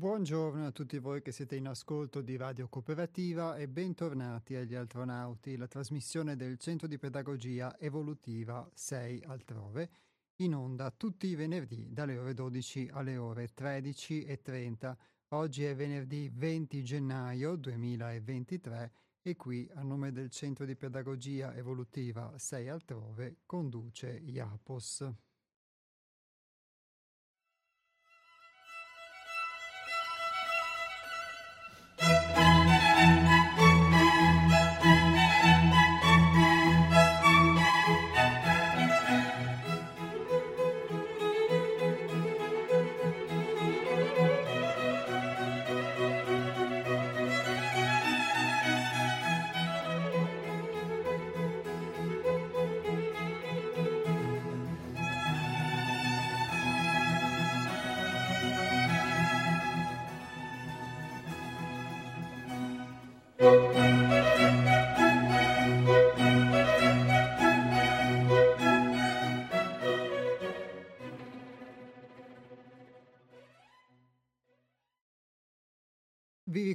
Buongiorno a tutti voi che siete in ascolto di Radio Cooperativa e bentornati agli Altronauti, la trasmissione del Centro di Pedagogia Evolutiva 6 altrove, in onda tutti i venerdì dalle ore 12 alle ore 13.30. Oggi è venerdì 20 gennaio 2023 e qui a nome del Centro di Pedagogia Evolutiva 6 altrove conduce Iapos.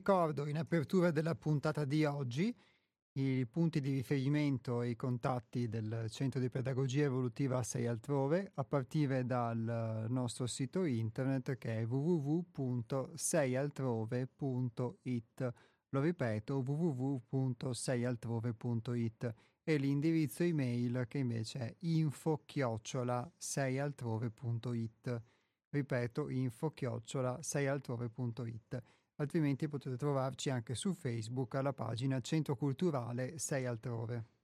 Ricordo in apertura della puntata di oggi i punti di riferimento e i contatti del Centro di Pedagogia Evolutiva 6 altrove a partire dal nostro sito internet che è www.seialtrove.it. Lo ripeto, www.seialtrove.it e l'indirizzo email che invece è info-seialtrove.it. Ripeto, info-seialtrove.it altrimenti potete trovarci anche su Facebook alla pagina Centro Culturale 6 Altrove.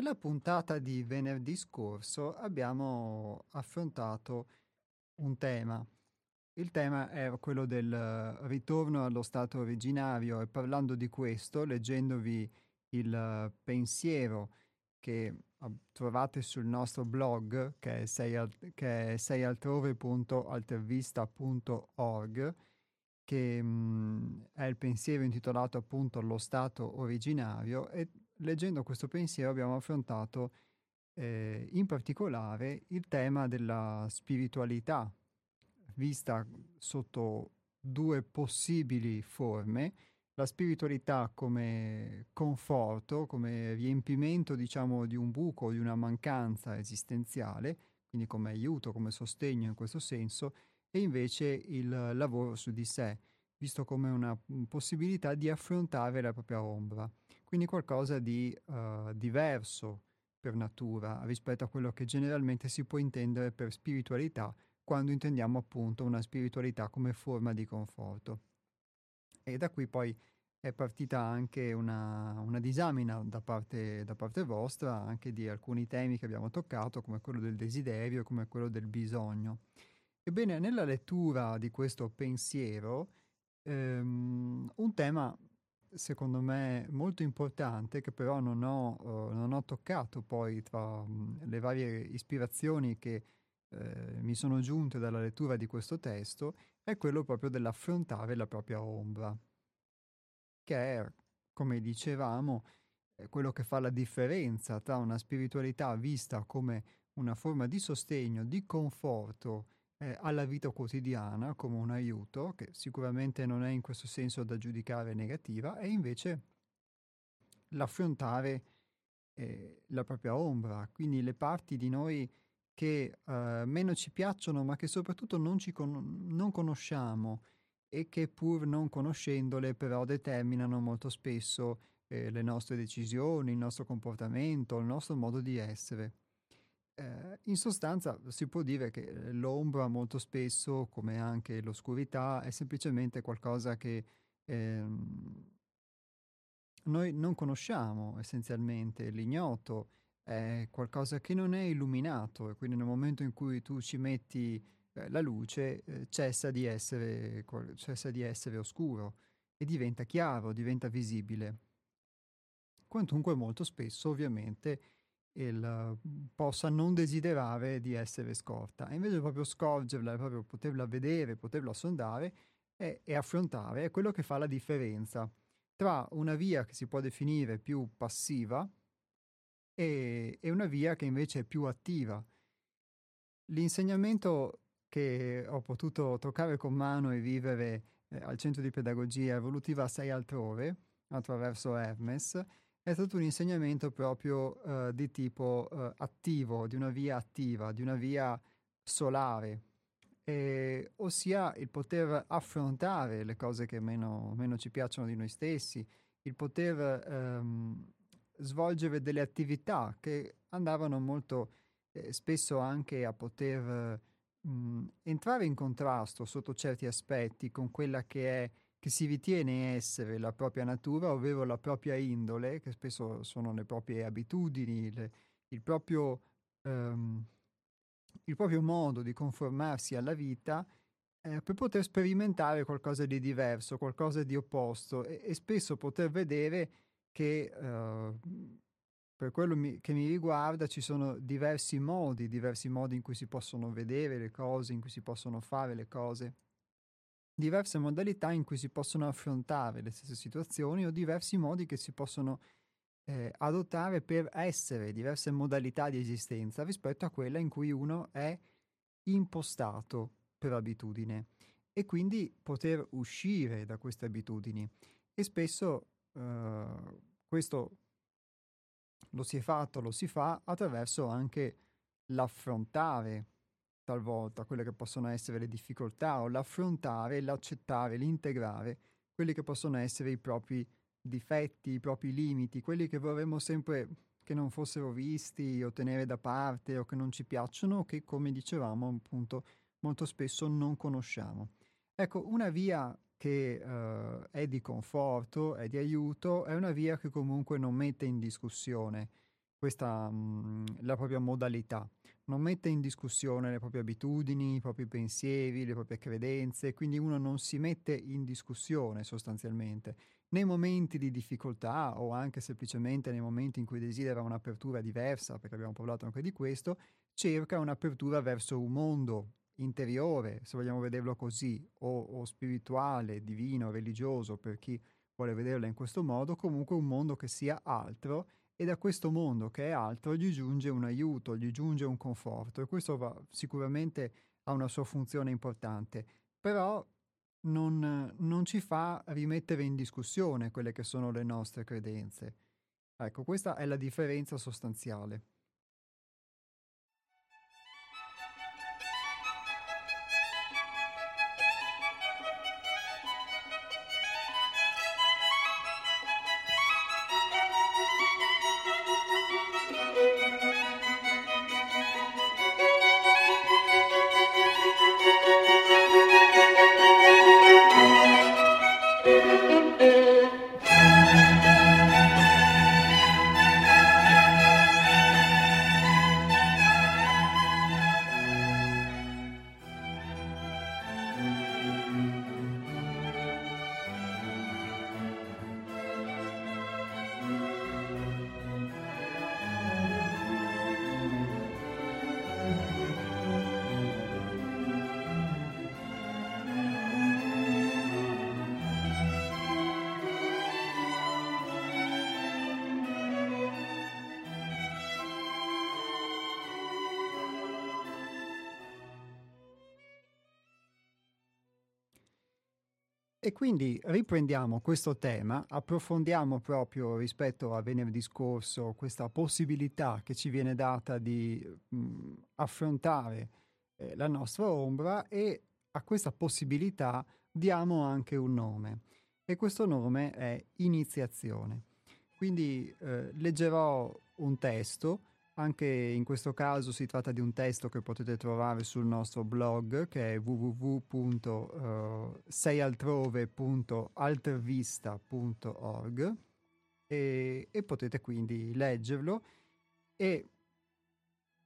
Nella puntata di venerdì scorso abbiamo affrontato un tema. Il tema è quello del ritorno allo stato originario e parlando di questo, leggendovi il pensiero che trovate sul nostro blog che è, seialtrove.altervista.org che mh, è il pensiero intitolato appunto Lo stato originario e leggendo questo pensiero abbiamo affrontato eh, in particolare il tema della spiritualità, vista sotto due possibili forme, la spiritualità come conforto, come riempimento diciamo di un buco, di una mancanza esistenziale, quindi come aiuto, come sostegno in questo senso, e invece il lavoro su di sé, visto come una possibilità di affrontare la propria ombra quindi qualcosa di uh, diverso per natura rispetto a quello che generalmente si può intendere per spiritualità quando intendiamo appunto una spiritualità come forma di conforto. E da qui poi è partita anche una, una disamina da parte, da parte, vostra anche di alcuni temi che abbiamo toccato, come quello del desiderio, come quello del bisogno. Ebbene, nella lettura di questo pensiero, ehm, un tema secondo me molto importante che però non ho, uh, non ho toccato poi tra um, le varie ispirazioni che uh, mi sono giunte dalla lettura di questo testo è quello proprio dell'affrontare la propria ombra, che è, come dicevamo, quello che fa la differenza tra una spiritualità vista come una forma di sostegno, di conforto eh, alla vita quotidiana come un aiuto, che sicuramente non è in questo senso da giudicare negativa, e invece l'affrontare eh, la propria ombra, quindi le parti di noi che eh, meno ci piacciono, ma che soprattutto non, con- non conosciamo e che pur non conoscendole però determinano molto spesso eh, le nostre decisioni, il nostro comportamento, il nostro modo di essere. Eh, in sostanza si può dire che eh, l'ombra molto spesso, come anche l'oscurità, è semplicemente qualcosa che ehm, noi non conosciamo essenzialmente, l'ignoto è qualcosa che non è illuminato e quindi nel momento in cui tu ci metti eh, la luce eh, cessa, di essere, cessa di essere oscuro e diventa chiaro, diventa visibile. Quantunque molto spesso ovviamente il, possa non desiderare di essere scorta e invece proprio scorgerla, proprio poterla vedere, poterla sondare e, e affrontare è quello che fa la differenza tra una via che si può definire più passiva e, e una via che invece è più attiva. L'insegnamento che ho potuto toccare con mano e vivere eh, al centro di pedagogia evolutiva 6 altrove attraverso Hermes è stato un insegnamento proprio eh, di tipo eh, attivo, di una via attiva, di una via solare, e, ossia il poter affrontare le cose che meno, meno, ci piacciono di noi stessi, il poter ehm, svolgere delle attività che andavano molto eh, spesso anche a poter mh, entrare in contrasto sotto certi aspetti con quella che è che si ritiene essere la propria natura, ovvero la propria indole, che spesso sono le proprie abitudini, le, il, proprio, um, il, proprio, modo di conformarsi alla vita, eh, per poter sperimentare qualcosa di diverso, qualcosa di opposto. E, e spesso poter vedere che uh, per quello mi, che mi riguarda ci sono diversi modi, diversi modi in cui si possono vedere le cose, in cui si possono fare le cose diverse modalità in cui si possono affrontare le stesse situazioni o diversi modi che si possono eh, adottare per essere, diverse modalità di esistenza rispetto a quella in cui uno è impostato per abitudine e quindi poter uscire da queste abitudini. E spesso eh, questo lo si è fatto, lo si fa attraverso anche l'affrontare talvolta quelle che possono essere le difficoltà o l'affrontare, l'accettare, l'integrare quelli che possono essere i propri difetti, i propri limiti, quelli che vorremmo sempre che non fossero visti o tenere da parte o che non ci piacciono o che, come dicevamo, appunto, molto spesso non conosciamo. Ecco, una via che uh, è di conforto, è di aiuto, è una via che comunque non mette in discussione questa, mh, la propria modalità non mette in discussione le proprie abitudini, i propri pensieri, le proprie credenze, quindi uno non si mette in discussione sostanzialmente. Nei momenti di difficoltà o anche semplicemente nei momenti in cui desidera un'apertura diversa, perché abbiamo parlato anche di questo, cerca un'apertura verso un mondo interiore, se vogliamo vederlo così, o, o spirituale, divino, religioso, per chi vuole vederla in questo modo, comunque un mondo che sia altro e da questo mondo che è altro gli giunge un aiuto, gli giunge un conforto e questo va, sicuramente ha una sua funzione importante, però non, non ci fa rimettere in discussione quelle che sono le nostre credenze. Ecco, questa è la differenza sostanziale. Quindi riprendiamo questo tema, approfondiamo proprio rispetto a venerdì scorso questa possibilità che ci viene data di mh, affrontare eh, la nostra ombra e a questa possibilità diamo anche un nome. E questo nome è iniziazione. quindi eh, leggerò un testo, anche in questo caso si tratta di un testo che potete trovare sul nostro blog che è www.seialtrove.altervista.org e, e potete quindi leggerlo. E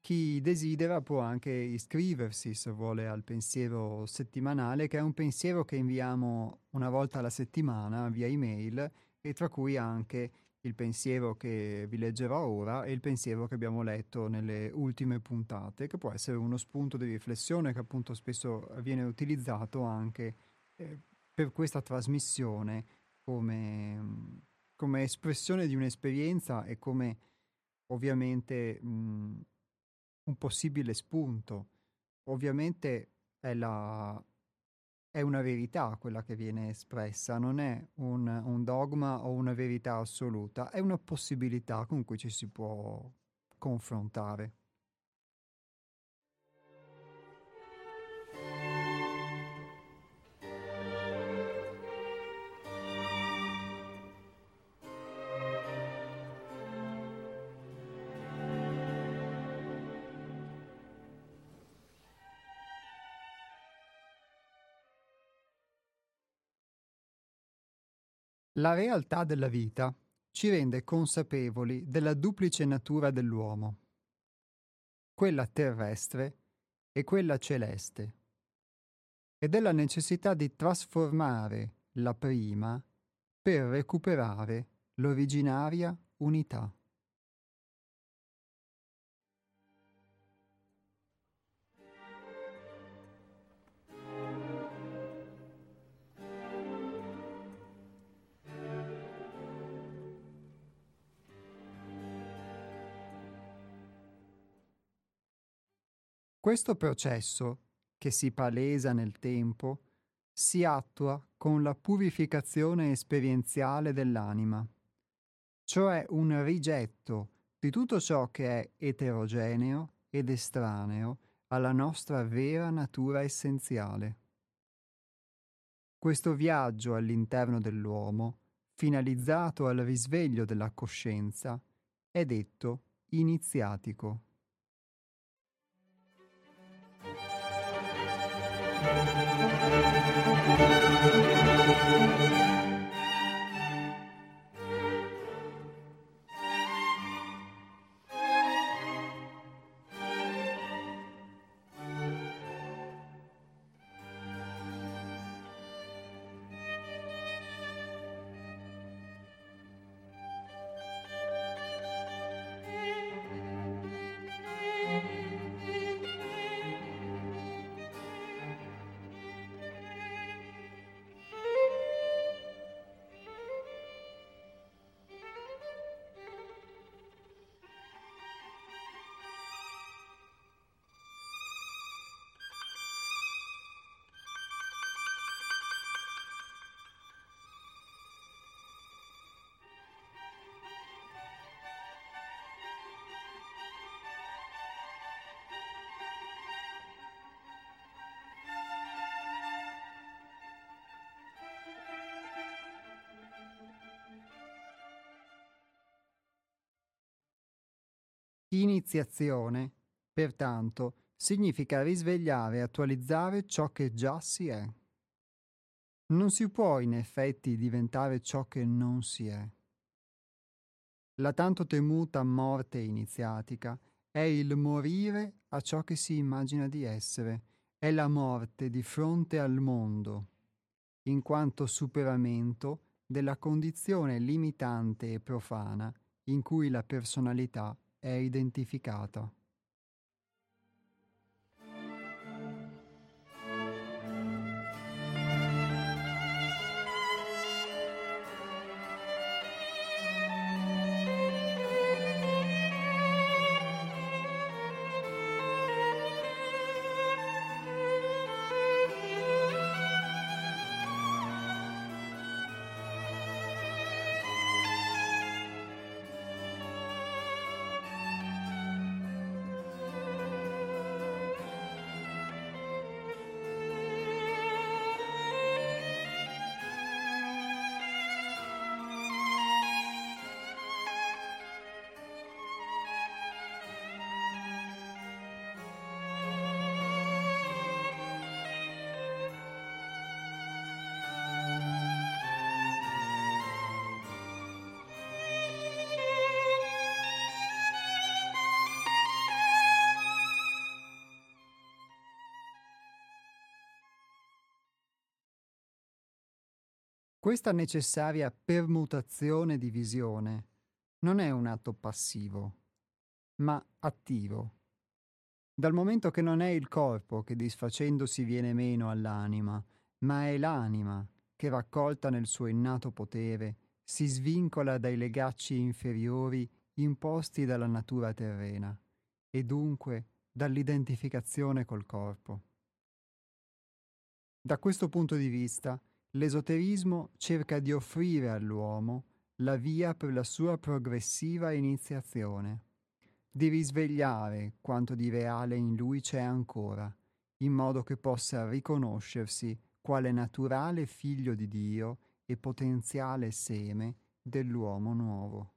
chi desidera può anche iscriversi se vuole al pensiero settimanale, che è un pensiero che inviamo una volta alla settimana via email e tra cui anche il pensiero che vi leggerò ora e il pensiero che abbiamo letto nelle ultime puntate, che può essere uno spunto di riflessione che appunto spesso viene utilizzato anche eh, per questa trasmissione come, come, espressione di un'esperienza e come ovviamente mh, un possibile spunto. Ovviamente è, la, è una verità quella che viene espressa, non è un, un dogma o una verità assoluta, è una possibilità con cui ci si può confrontare. La realtà della vita ci rende consapevoli della duplice natura dell'uomo, quella terrestre e quella celeste, e della necessità di trasformare la prima per recuperare l'originaria unità. Questo processo, che si palesa nel tempo, si attua con la purificazione esperienziale dell'anima, cioè un rigetto di tutto ciò che è eterogeneo ed estraneo alla nostra vera natura essenziale. Questo viaggio all'interno dell'uomo, finalizzato al risveglio della coscienza, è detto iniziatico. どうも。Iniziazione, pertanto, significa risvegliare e attualizzare ciò che già si è. Non si può in effetti diventare ciò che non si è. La tanto temuta morte iniziatica è il morire a ciò che si immagina di essere, è la morte di fronte al mondo, in quanto superamento della condizione limitante e profana in cui la personalità è identificata. Questa necessaria permutazione di visione non è un atto passivo, ma attivo. Dal momento che non è il corpo che disfacendosi viene meno all'anima, ma è l'anima che raccolta nel suo innato potere si svincola dai legacci inferiori imposti dalla natura terrena e dunque dall'identificazione col corpo. Da questo punto di vista, l'esoterismo cerca di offrire all'uomo la via per la sua progressiva iniziazione di risvegliare quanto di reale in lui c'è ancora, in modo che possa riconoscersi quale naturale figlio di Dio e potenziale seme dell'uomo nuovo.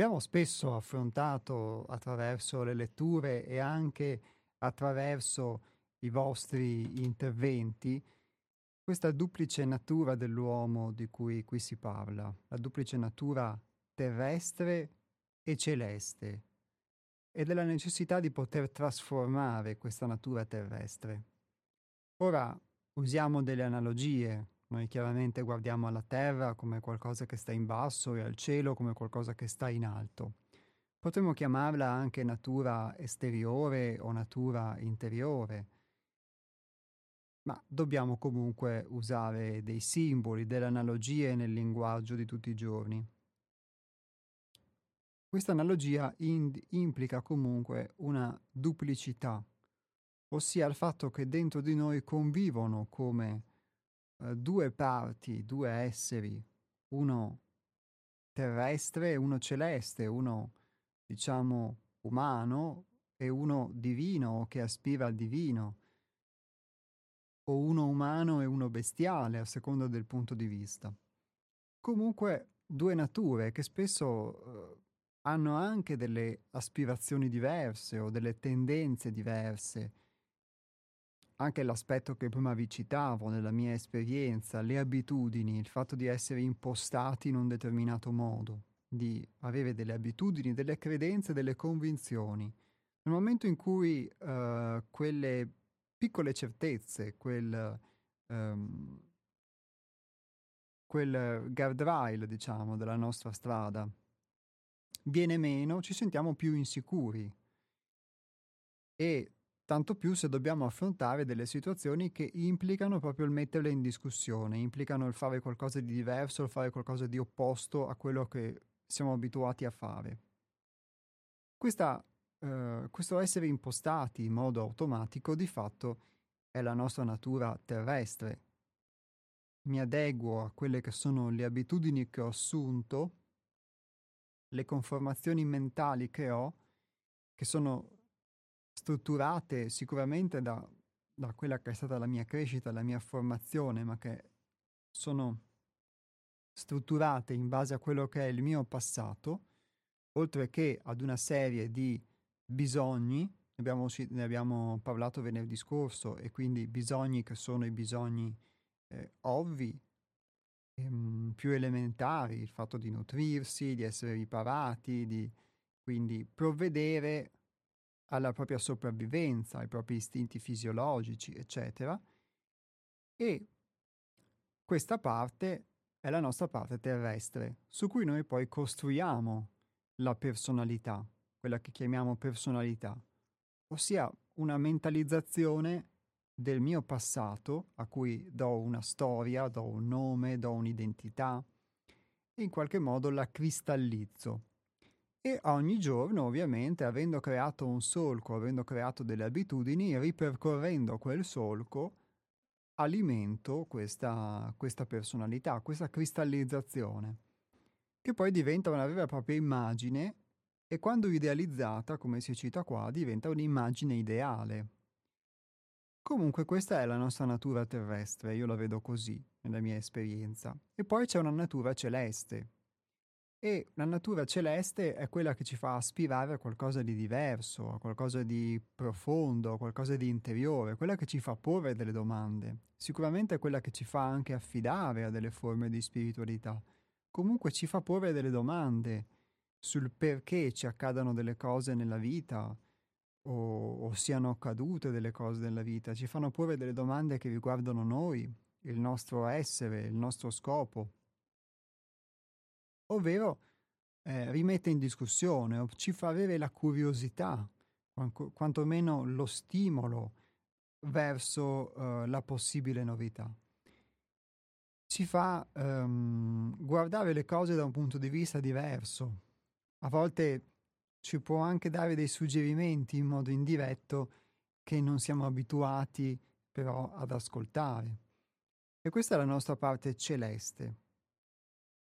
Abbiamo spesso affrontato attraverso le letture e anche attraverso i vostri interventi questa duplice natura dell'uomo di cui qui si parla, la duplice natura terrestre e celeste, e della necessità di poter trasformare questa natura terrestre. Ora usiamo delle analogie, noi chiaramente guardiamo alla terra come qualcosa che sta in basso e al cielo come qualcosa che sta in alto. Potremmo chiamarla anche natura esteriore o natura interiore, ma dobbiamo comunque usare dei simboli, delle analogie nel linguaggio di tutti i giorni. Questa analogia ind- implica comunque una duplicità, ossia il fatto che dentro di noi convivono come eh, due parti, due esseri, uno terrestre e uno celeste, uno diciamo umano e uno divino che aspira al divino o uno umano e uno bestiale, a seconda del punto di vista. Comunque due nature che spesso eh, hanno anche delle aspirazioni diverse o delle tendenze diverse. Anche l'aspetto che prima vi citavo nella mia esperienza, le abitudini, il fatto di essere impostati in un determinato modo, di avere delle abitudini, delle credenze, delle convinzioni. Nel momento in cui uh, quelle piccole certezze, quel, um, quel guardrail, diciamo, della nostra strada viene meno, ci sentiamo più insicuri. E tanto più se dobbiamo affrontare delle situazioni che implicano proprio il metterle in discussione, implicano il fare qualcosa di diverso, il fare qualcosa di opposto a quello che siamo abituati a fare. Questa eh, questo essere impostati in modo automatico di fatto è la nostra natura terrestre. Mi adeguo a quelle che sono le abitudini che ho assunto, le conformazioni mentali che ho, che sono strutturate sicuramente da, da quella che è stata la mia crescita, la mia formazione, ma che sono strutturate in base a quello che è il mio passato, oltre che ad una serie di bisogni, abbiamo, ne abbiamo parlato venerdì scorso, e quindi bisogni che sono i bisogni eh, ovvi, ehm, più elementari, il fatto di nutrirsi, di essere riparati, di quindi provvedere alla propria sopravvivenza, ai propri istinti fisiologici, eccetera. E questa parte è la nostra parte terrestre, su cui noi poi costruiamo la personalità, quella che chiamiamo personalità, ossia una mentalizzazione del mio passato a cui do una storia, do un nome, do un'identità e in qualche modo la cristallizzo. E ogni giorno, ovviamente, avendo creato un solco, avendo creato delle abitudini, ripercorrendo quel solco, alimento questa, questa personalità, questa cristallizzazione, che poi diventa una vera e propria immagine e quando idealizzata, come si cita qua, diventa un'immagine ideale. Comunque questa è la nostra natura terrestre, io la vedo così nella mia esperienza. E poi c'è una natura celeste. E la natura celeste è quella che ci fa aspirare a qualcosa di diverso, a qualcosa di profondo, a qualcosa di interiore, quella che ci fa porre delle domande. Sicuramente è quella che ci fa anche affidare a delle forme di spiritualità. Comunque ci fa porre delle domande sul perché ci accadano delle cose nella vita, o, o siano accadute delle cose nella vita, ci fanno porre delle domande che riguardano noi, il nostro essere, il nostro scopo. Ovvero eh, rimette in discussione o ci fa avere la curiosità, quantomeno lo stimolo verso uh, la possibile novità. Ci fa um, guardare le cose da un punto di vista diverso. A volte ci può anche dare dei suggerimenti in modo indiretto che non siamo abituati però ad ascoltare. E questa è la nostra parte celeste.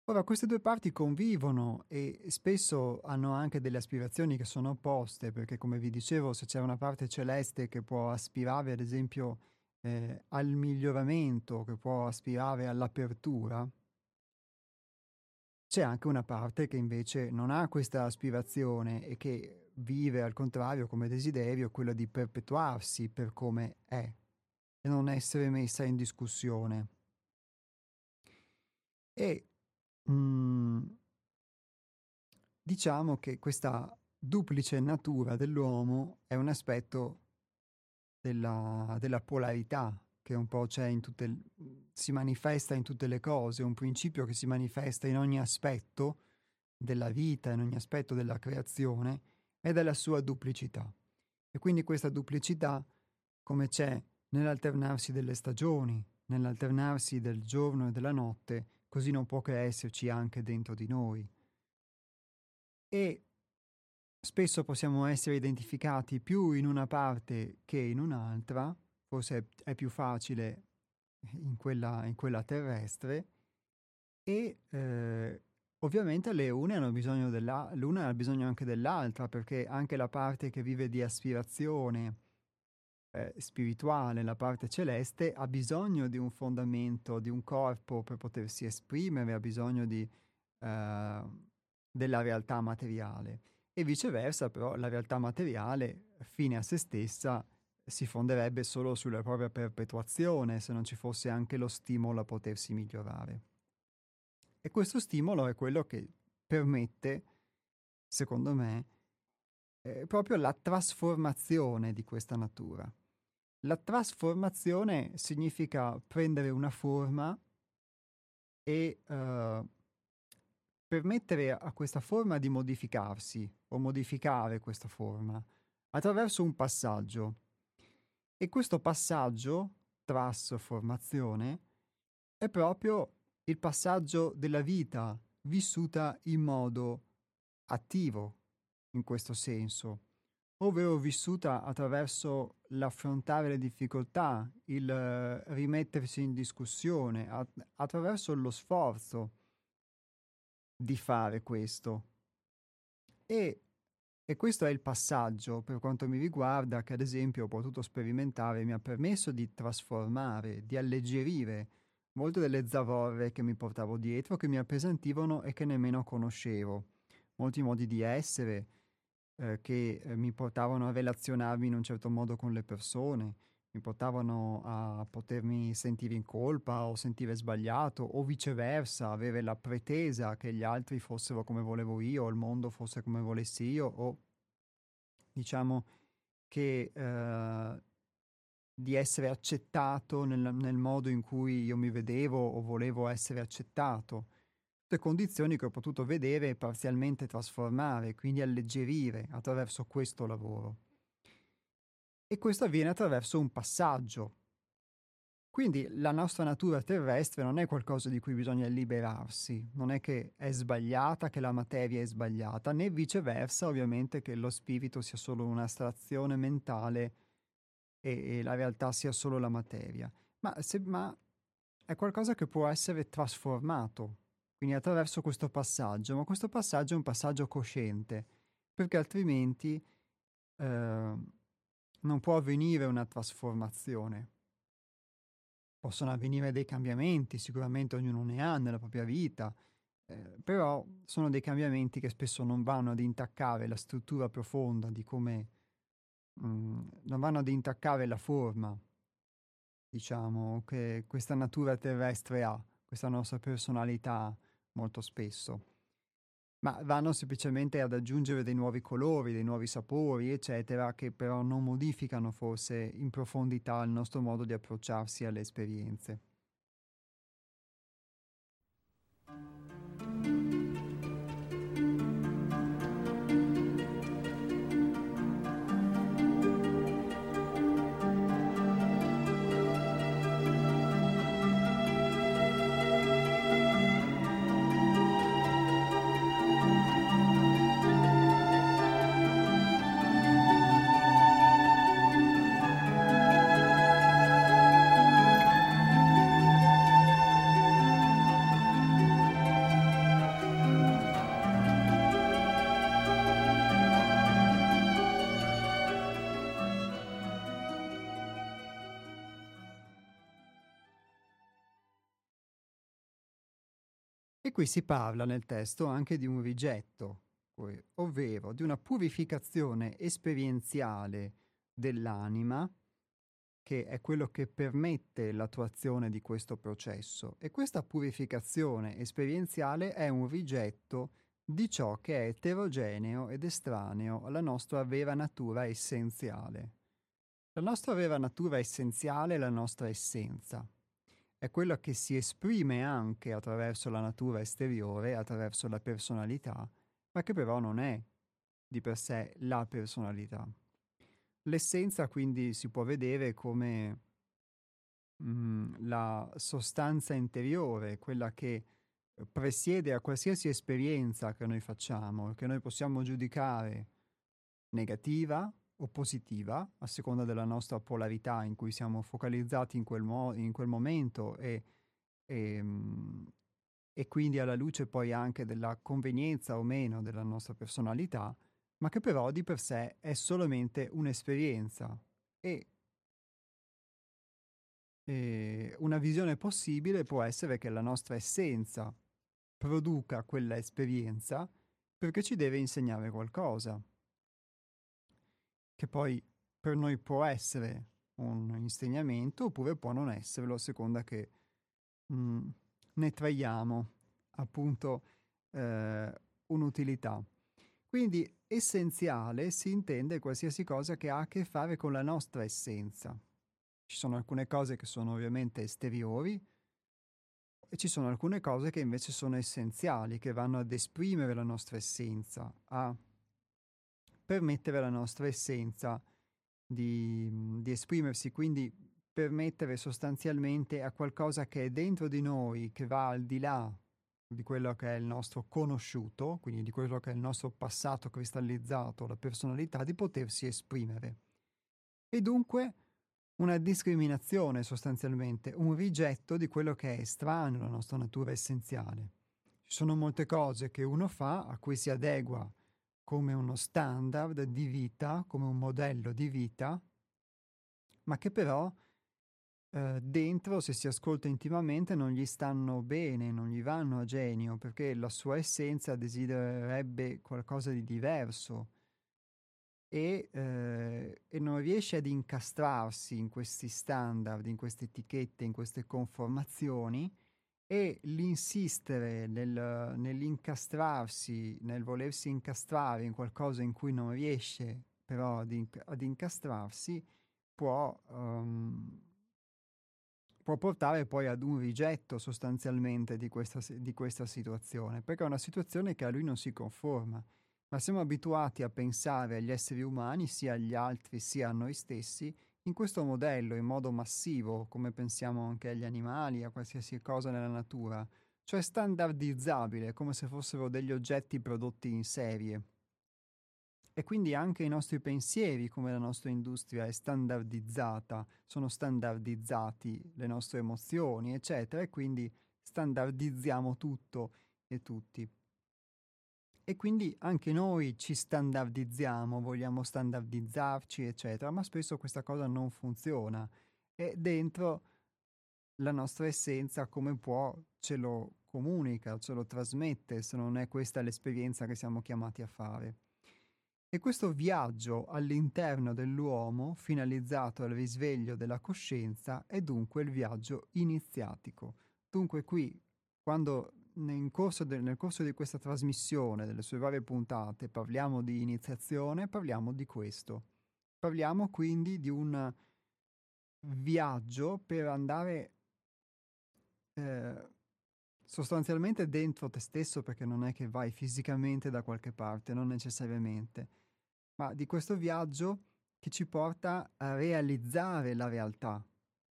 Ora, queste due parti convivono e spesso hanno anche delle aspirazioni che sono opposte, perché come vi dicevo, se c'è una parte celeste che può aspirare ad esempio eh, al miglioramento, che può aspirare all'apertura, c'è anche una parte che invece non ha questa aspirazione e che vive al contrario come desiderio quello di perpetuarsi per come è e non essere messa in discussione. E mh, mm, diciamo che questa duplice natura dell'uomo è un aspetto della, della polarità che un po' c'è in tutte, si manifesta in tutte le cose, un principio che si manifesta in ogni aspetto della vita, in ogni aspetto della creazione, è della sua duplicità. E quindi questa duplicità, come c'è nell'alternarsi delle stagioni, nell'alternarsi del giorno e della notte, così non può che esserci anche dentro di noi. E spesso possiamo essere identificati più in una parte che in un'altra, forse è, più facile in quella, in quella terrestre e eh, ovviamente le une hanno bisogno della, l'una ha bisogno anche dell'altra perché anche la parte che vive di aspirazione eh, spirituale, la parte celeste, ha bisogno di un fondamento, di un corpo per potersi esprimere, ha bisogno di, eh, della realtà materiale e viceversa però la realtà materiale fine a se stessa si fonderebbe solo sulla propria perpetuazione se non ci fosse anche lo stimolo a potersi migliorare. E questo stimolo è quello che permette, secondo me, eh, proprio la trasformazione di questa natura. La trasformazione significa prendere una forma e uh, permettere a questa forma di modificarsi o modificare questa forma attraverso un passaggio. E questo passaggio, trasformazione, è proprio il passaggio della vita vissuta in modo attivo, in questo senso, ovvero vissuta attraverso l'affrontare le difficoltà, il eh, rimettersi in discussione, att- attraverso lo sforzo di fare questo. E e questo è il passaggio, per quanto mi riguarda, che ad esempio ho potuto sperimentare mi ha permesso di trasformare, di alleggerire molte delle zavorre che mi portavo dietro, che mi appesantivano e che nemmeno conoscevo. Molti modi di essere eh, che eh, mi portavano a relazionarmi in un certo modo con le persone, mi portavano a potermi sentire in colpa o sentire sbagliato o viceversa, avere la pretesa che gli altri fossero come volevo io, o il mondo fosse come volessi io o diciamo che eh, di essere accettato nel, nel, modo in cui io mi vedevo o volevo essere accettato condizioni che ho potuto vedere e parzialmente trasformare, quindi alleggerire attraverso questo lavoro. E questo avviene attraverso un passaggio. Quindi la nostra natura terrestre non è qualcosa di cui bisogna liberarsi, non è che è sbagliata, che la materia è sbagliata, né viceversa ovviamente che lo spirito sia solo un'astrazione mentale e, e la realtà sia solo la materia, ma, se, ma è qualcosa che può essere trasformato, quindi attraverso questo passaggio, ma questo passaggio è un passaggio cosciente, perché altrimenti eh, non può avvenire una trasformazione. Possono avvenire dei cambiamenti, sicuramente ognuno ne ha nella propria vita, eh, però sono dei cambiamenti che spesso non vanno ad intaccare la struttura profonda di come mh, mm, non vanno ad intaccare la forma, diciamo, che questa natura terrestre ha, questa nostra personalità molto spesso, ma vanno semplicemente ad aggiungere dei nuovi colori, dei nuovi sapori, eccetera, che però non modificano forse in profondità il nostro modo di approcciarsi alle esperienze. Qui si parla nel testo anche di un rigetto, ovvero di una purificazione esperienziale dell'anima, che è quello che permette l'attuazione di questo processo. E questa purificazione esperienziale è un rigetto di ciò che è eterogeneo ed estraneo alla nostra vera natura essenziale. La nostra vera natura essenziale è la nostra essenza è quello che si esprime anche attraverso la natura esteriore, attraverso la personalità, ma che però non è di per sé la personalità. L'essenza quindi si può vedere come mh, mm, la sostanza interiore, quella che presiede a qualsiasi esperienza che noi facciamo, che noi possiamo giudicare negativa o positiva, a seconda della nostra polarità in cui siamo focalizzati in quel, mo- in quel momento e, e, mm, e quindi alla luce poi anche della convenienza o meno della nostra personalità, ma che però di per sé è solamente un'esperienza e, e una visione possibile può essere che la nostra essenza produca quella esperienza perché ci deve insegnare qualcosa che poi per noi può essere un insegnamento oppure può non esserlo a seconda che mh, mm, ne traiamo appunto eh, un'utilità. Quindi essenziale si intende qualsiasi cosa che ha a che fare con la nostra essenza. Ci sono alcune cose che sono ovviamente esteriori e ci sono alcune cose che invece sono essenziali, che vanno ad esprimere la nostra essenza, a permettere alla nostra essenza di, di esprimersi, quindi permettere sostanzialmente a qualcosa che è dentro di noi, che va al di là di quello che è il nostro conosciuto, quindi di quello che è il nostro passato cristallizzato, la personalità, di potersi esprimere. E dunque una discriminazione sostanzialmente, un rigetto di quello che è estraneo alla nostra natura essenziale. Ci sono molte cose che uno fa a cui si adegua come uno standard di vita, come un modello di vita, ma che però eh, dentro, se si ascolta intimamente, non gli stanno bene, non gli vanno a genio, perché la sua essenza desidererebbe qualcosa di diverso. E, eh, e non riesce ad incastrarsi in questi standard, in queste etichette, in queste conformazioni e l'insistere nel, nell'incastrarsi, nel volersi incastrare in qualcosa in cui non riesce però ad, inc- ad incastrarsi, può um, può portare poi ad un rigetto sostanzialmente di questa, di questa situazione, perché è una situazione che a lui non si conforma, ma siamo abituati a pensare agli esseri umani, sia agli altri sia a noi stessi, in questo modello, in modo massivo, come pensiamo anche agli animali, a qualsiasi cosa nella natura, cioè standardizzabile, come se fossero degli oggetti prodotti in serie. E quindi anche i nostri pensieri, come la nostra industria è standardizzata, sono standardizzati le nostre emozioni, eccetera, e quindi standardizziamo tutto e tutti. E quindi anche noi ci standardizziamo, vogliamo standardizzarci, eccetera, ma spesso questa cosa non funziona. E dentro la nostra essenza, come può, ce lo comunica, ce lo trasmette, se non è questa l'esperienza che siamo chiamati a fare. E questo viaggio all'interno dell'uomo, finalizzato al risveglio della coscienza, è dunque il viaggio iniziatico. Dunque qui, quando nel corso, de, nel corso di questa trasmissione, delle sue varie puntate, parliamo di iniziazione, parliamo di questo. Parliamo quindi di un viaggio per andare eh, sostanzialmente dentro te stesso, perché non è che vai fisicamente da qualche parte, non necessariamente ma di questo viaggio che ci porta a realizzare la realtà,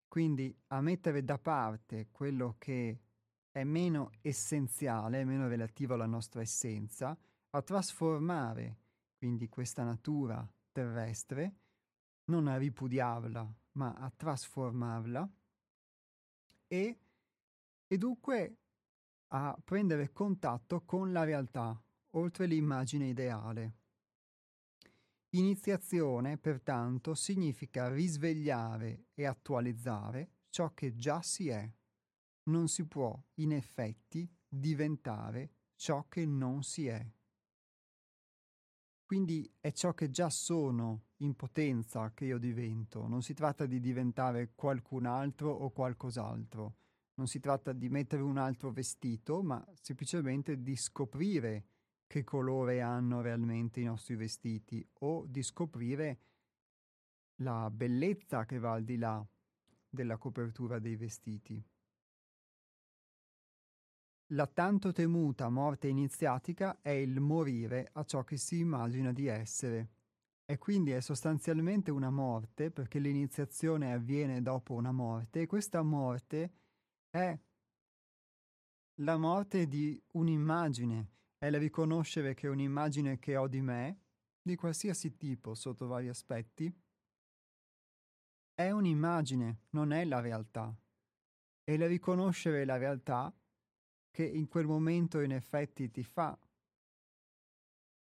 quindi a mettere da parte quello che è meno essenziale, meno relativo alla nostra essenza, a trasformare quindi questa natura terrestre, non a ripudiarla, ma a trasformarla e, e dunque a prendere contatto con la realtà, oltre l'immagine ideale. Iniziazione, pertanto, significa risvegliare e attualizzare ciò che già si è. Non si può, in effetti, diventare ciò che non si è. Quindi è ciò che già sono in potenza che io divento. Non si tratta di diventare qualcun altro o qualcos'altro. Non si tratta di mettere un altro vestito, ma semplicemente di scoprire che colore hanno realmente i nostri vestiti o di scoprire la bellezza che va al di là della copertura dei vestiti. La tanto temuta morte iniziatica è il morire a ciò che si immagina di essere. E quindi è sostanzialmente una morte perché l'iniziazione avviene dopo una morte e questa morte è la morte di un'immagine, è il riconoscere che un'immagine che ho di me, di qualsiasi tipo sotto vari aspetti, è un'immagine, non è la realtà. E il riconoscere la realtà che in quel momento in effetti ti fa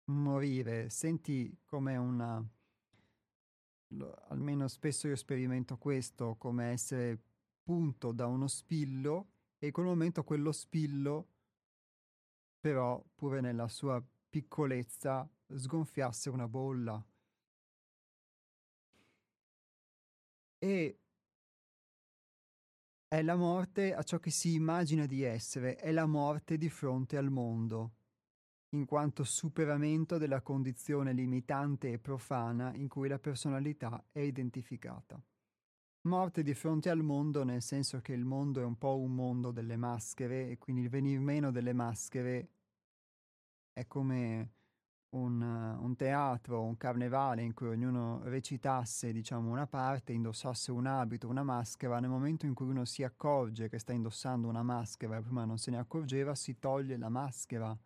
morire, senti come una... almeno spesso io sperimento questo, come essere punto da uno spillo e in quel momento quello spillo però pure nella sua piccolezza sgonfiasse una bolla. E è la morte a ciò che si immagina di essere, è la morte di fronte al mondo, in quanto superamento della condizione limitante e profana in cui la personalità è identificata. Morte di fronte al mondo nel senso che il mondo è un po' un mondo delle maschere e quindi il venir meno delle maschere è come un, un teatro, un carnevale in cui ognuno recitasse diciamo una parte, indossasse un abito, una maschera, nel momento in cui uno si accorge che sta indossando una maschera e prima non se ne accorgeva, si toglie la maschera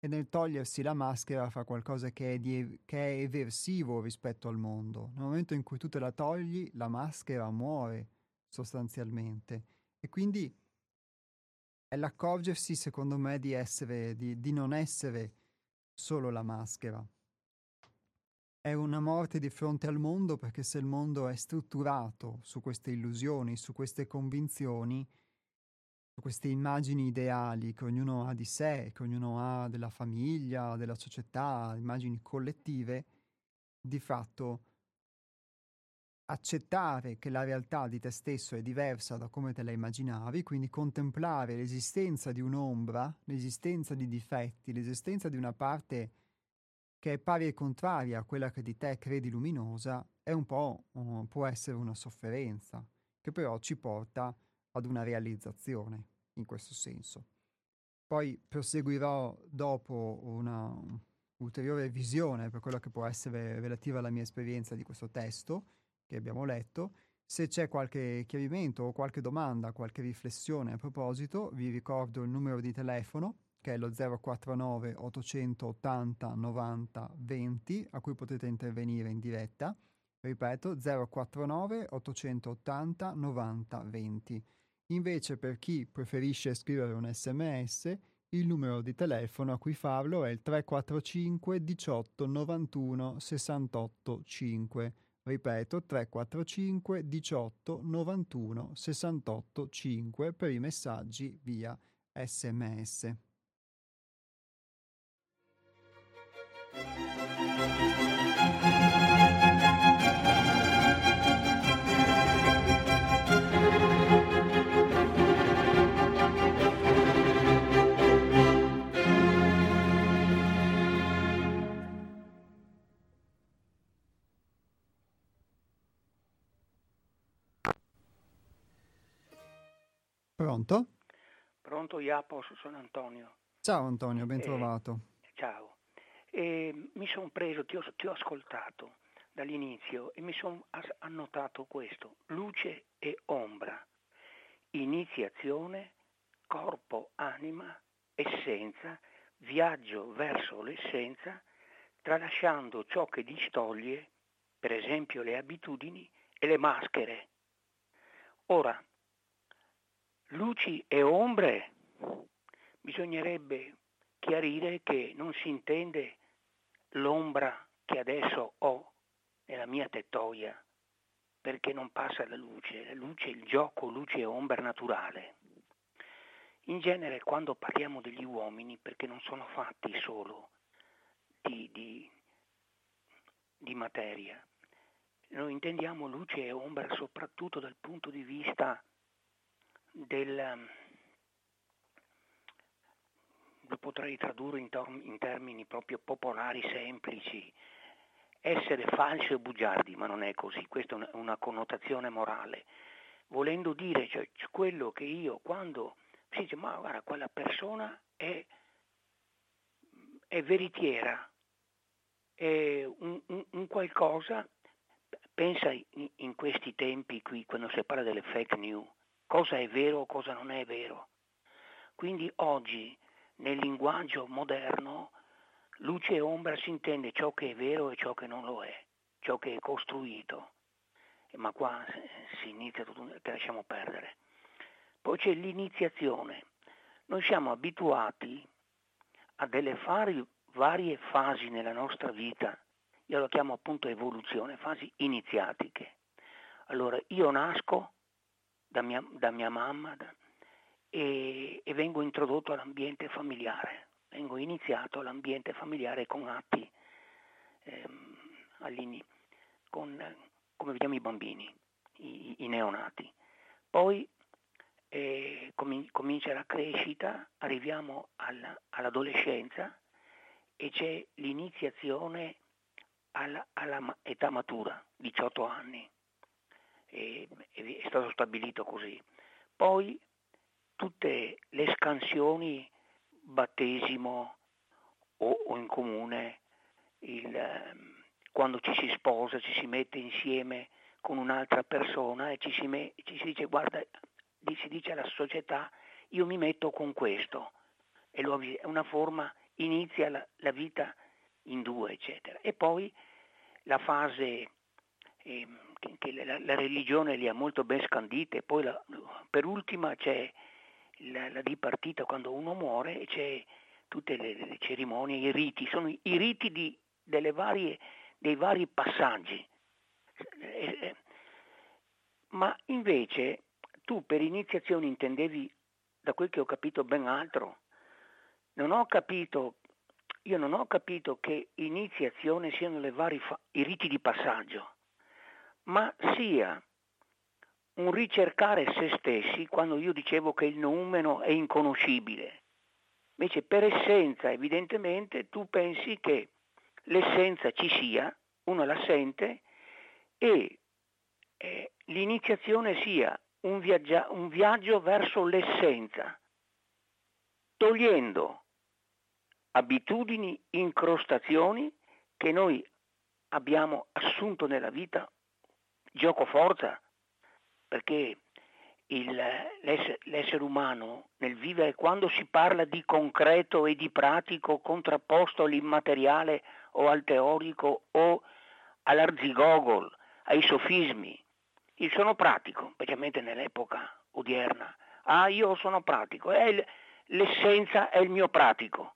e nel togliersi la maschera fa qualcosa che è, di, che è eversivo rispetto al mondo. Nel momento in cui tu te la togli, la maschera muore sostanzialmente. E quindi è l'accorgersi, secondo me, di, essere, di, di non essere solo la maschera. È una morte di fronte al mondo perché se il mondo è strutturato su queste illusioni, su queste convinzioni, queste immagini ideali che ognuno ha di sé, che ognuno ha della famiglia, della società, immagini collettive, di fatto accettare che la realtà di te stesso è diversa da come te la immaginavi, quindi contemplare l'esistenza di un'ombra, l'esistenza di difetti, l'esistenza di una parte che è pari e contraria a quella che di te credi luminosa, è un po', uh, può essere una sofferenza che però ci porta ad una realizzazione in questo senso. Poi proseguirò dopo una ulteriore visione per quello che può essere relativa alla mia esperienza di questo testo che abbiamo letto. Se c'è qualche chiarimento o qualche domanda, qualche riflessione a proposito, vi ricordo il numero di telefono che è lo 049 880 90 20 a cui potete intervenire in diretta. Ripeto 049 880 90 20. Invece per chi preferisce scrivere un sms il numero di telefono a cui farlo è il 345 18 91 68 5. Ripeto 345 18 91 68 5 per i messaggi via sms. Pronto? Pronto, Iapos, sono Antonio. Ciao Antonio, ben eh, trovato. Ciao. Eh, mi sono preso, ti ho, ti ho, ascoltato dall'inizio e mi sono annotato questo, luce e ombra, iniziazione, corpo, anima, essenza, viaggio verso l'essenza, tralasciando ciò che distoglie, per esempio le abitudini e le maschere. Ora, luci e ombre, bisognerebbe chiarire che non si intende l'ombra che adesso ho nella mia tettoia, perché non passa la luce, la luce il gioco luce e ombra naturale. In genere quando parliamo degli uomini, perché non sono fatti solo di, di, di materia, noi intendiamo luce e ombra soprattutto dal punto di vista del, lo potrei tradurre in, tor- in termini proprio popolari, semplici, essere falsi o bugiardi, ma non è così, questa è una connotazione morale. Volendo dire, cioè, quello che io quando si dice, ma guarda, quella persona è, è veritiera, è un, un, un qualcosa, pensa in, in, questi tempi qui, quando si parla delle fake news, cosa è vero o cosa non è vero. Quindi oggi nel linguaggio moderno luce e ombra si intende ciò che è vero e ciò che non lo è, ciò che è costruito. Ma qua si inizia tutto, che lasciamo perdere. Poi c'è l'iniziazione. Noi siamo abituati a delle fari, varie fasi nella nostra vita, io lo chiamo appunto evoluzione, fasi iniziatiche. Allora io nasco da mia, da mia mamma, da, e, e vengo introdotto all'ambiente familiare, vengo iniziato all'ambiente familiare con atti, ehm, con, come vediamo i bambini, i, i neonati. Poi eh, comincia la crescita, arriviamo alla, all'adolescenza e c'è l'iniziazione alla, alla, età matura, 18 anni, e, è stato stabilito così. Poi tutte le scansioni, battesimo o, o in comune, il, ehm, quando ci si sposa, ci si mette insieme con un'altra persona e ci si, me, ci si dice guarda, si dice alla società io mi metto con questo, e lo, è una forma, inizia la, la, vita in due, eccetera. E poi la fase eh, che, la, la, religione li ha molto ben scandite, poi la, per ultima c'è la, la dipartita quando uno muore e c'è tutte le, le cerimonie, i riti, sono i, riti di, varie, dei vari passaggi. Eh, eh, ma invece tu per iniziazione intendevi, da quel che ho capito, ben altro. Non ho capito, io non ho capito che iniziazione siano vari i riti di passaggio, ma sia un ricercare se stessi quando io dicevo che il numero è inconoscibile. Invece per essenza evidentemente tu pensi che l'essenza ci sia, uno la sente e eh, l'iniziazione sia un, viaggia, un viaggio verso l'essenza, togliendo abitudini, incrostazioni che noi abbiamo assunto nella vita, gioco forza, perché il, l'essere, l'essere, umano nel vivere, quando si parla di concreto e di pratico contrapposto all'immateriale o al teorico o all'arzigogol, ai sofismi, io sono pratico, specialmente nell'epoca odierna. Ah, io sono pratico, è l'essenza è il mio pratico.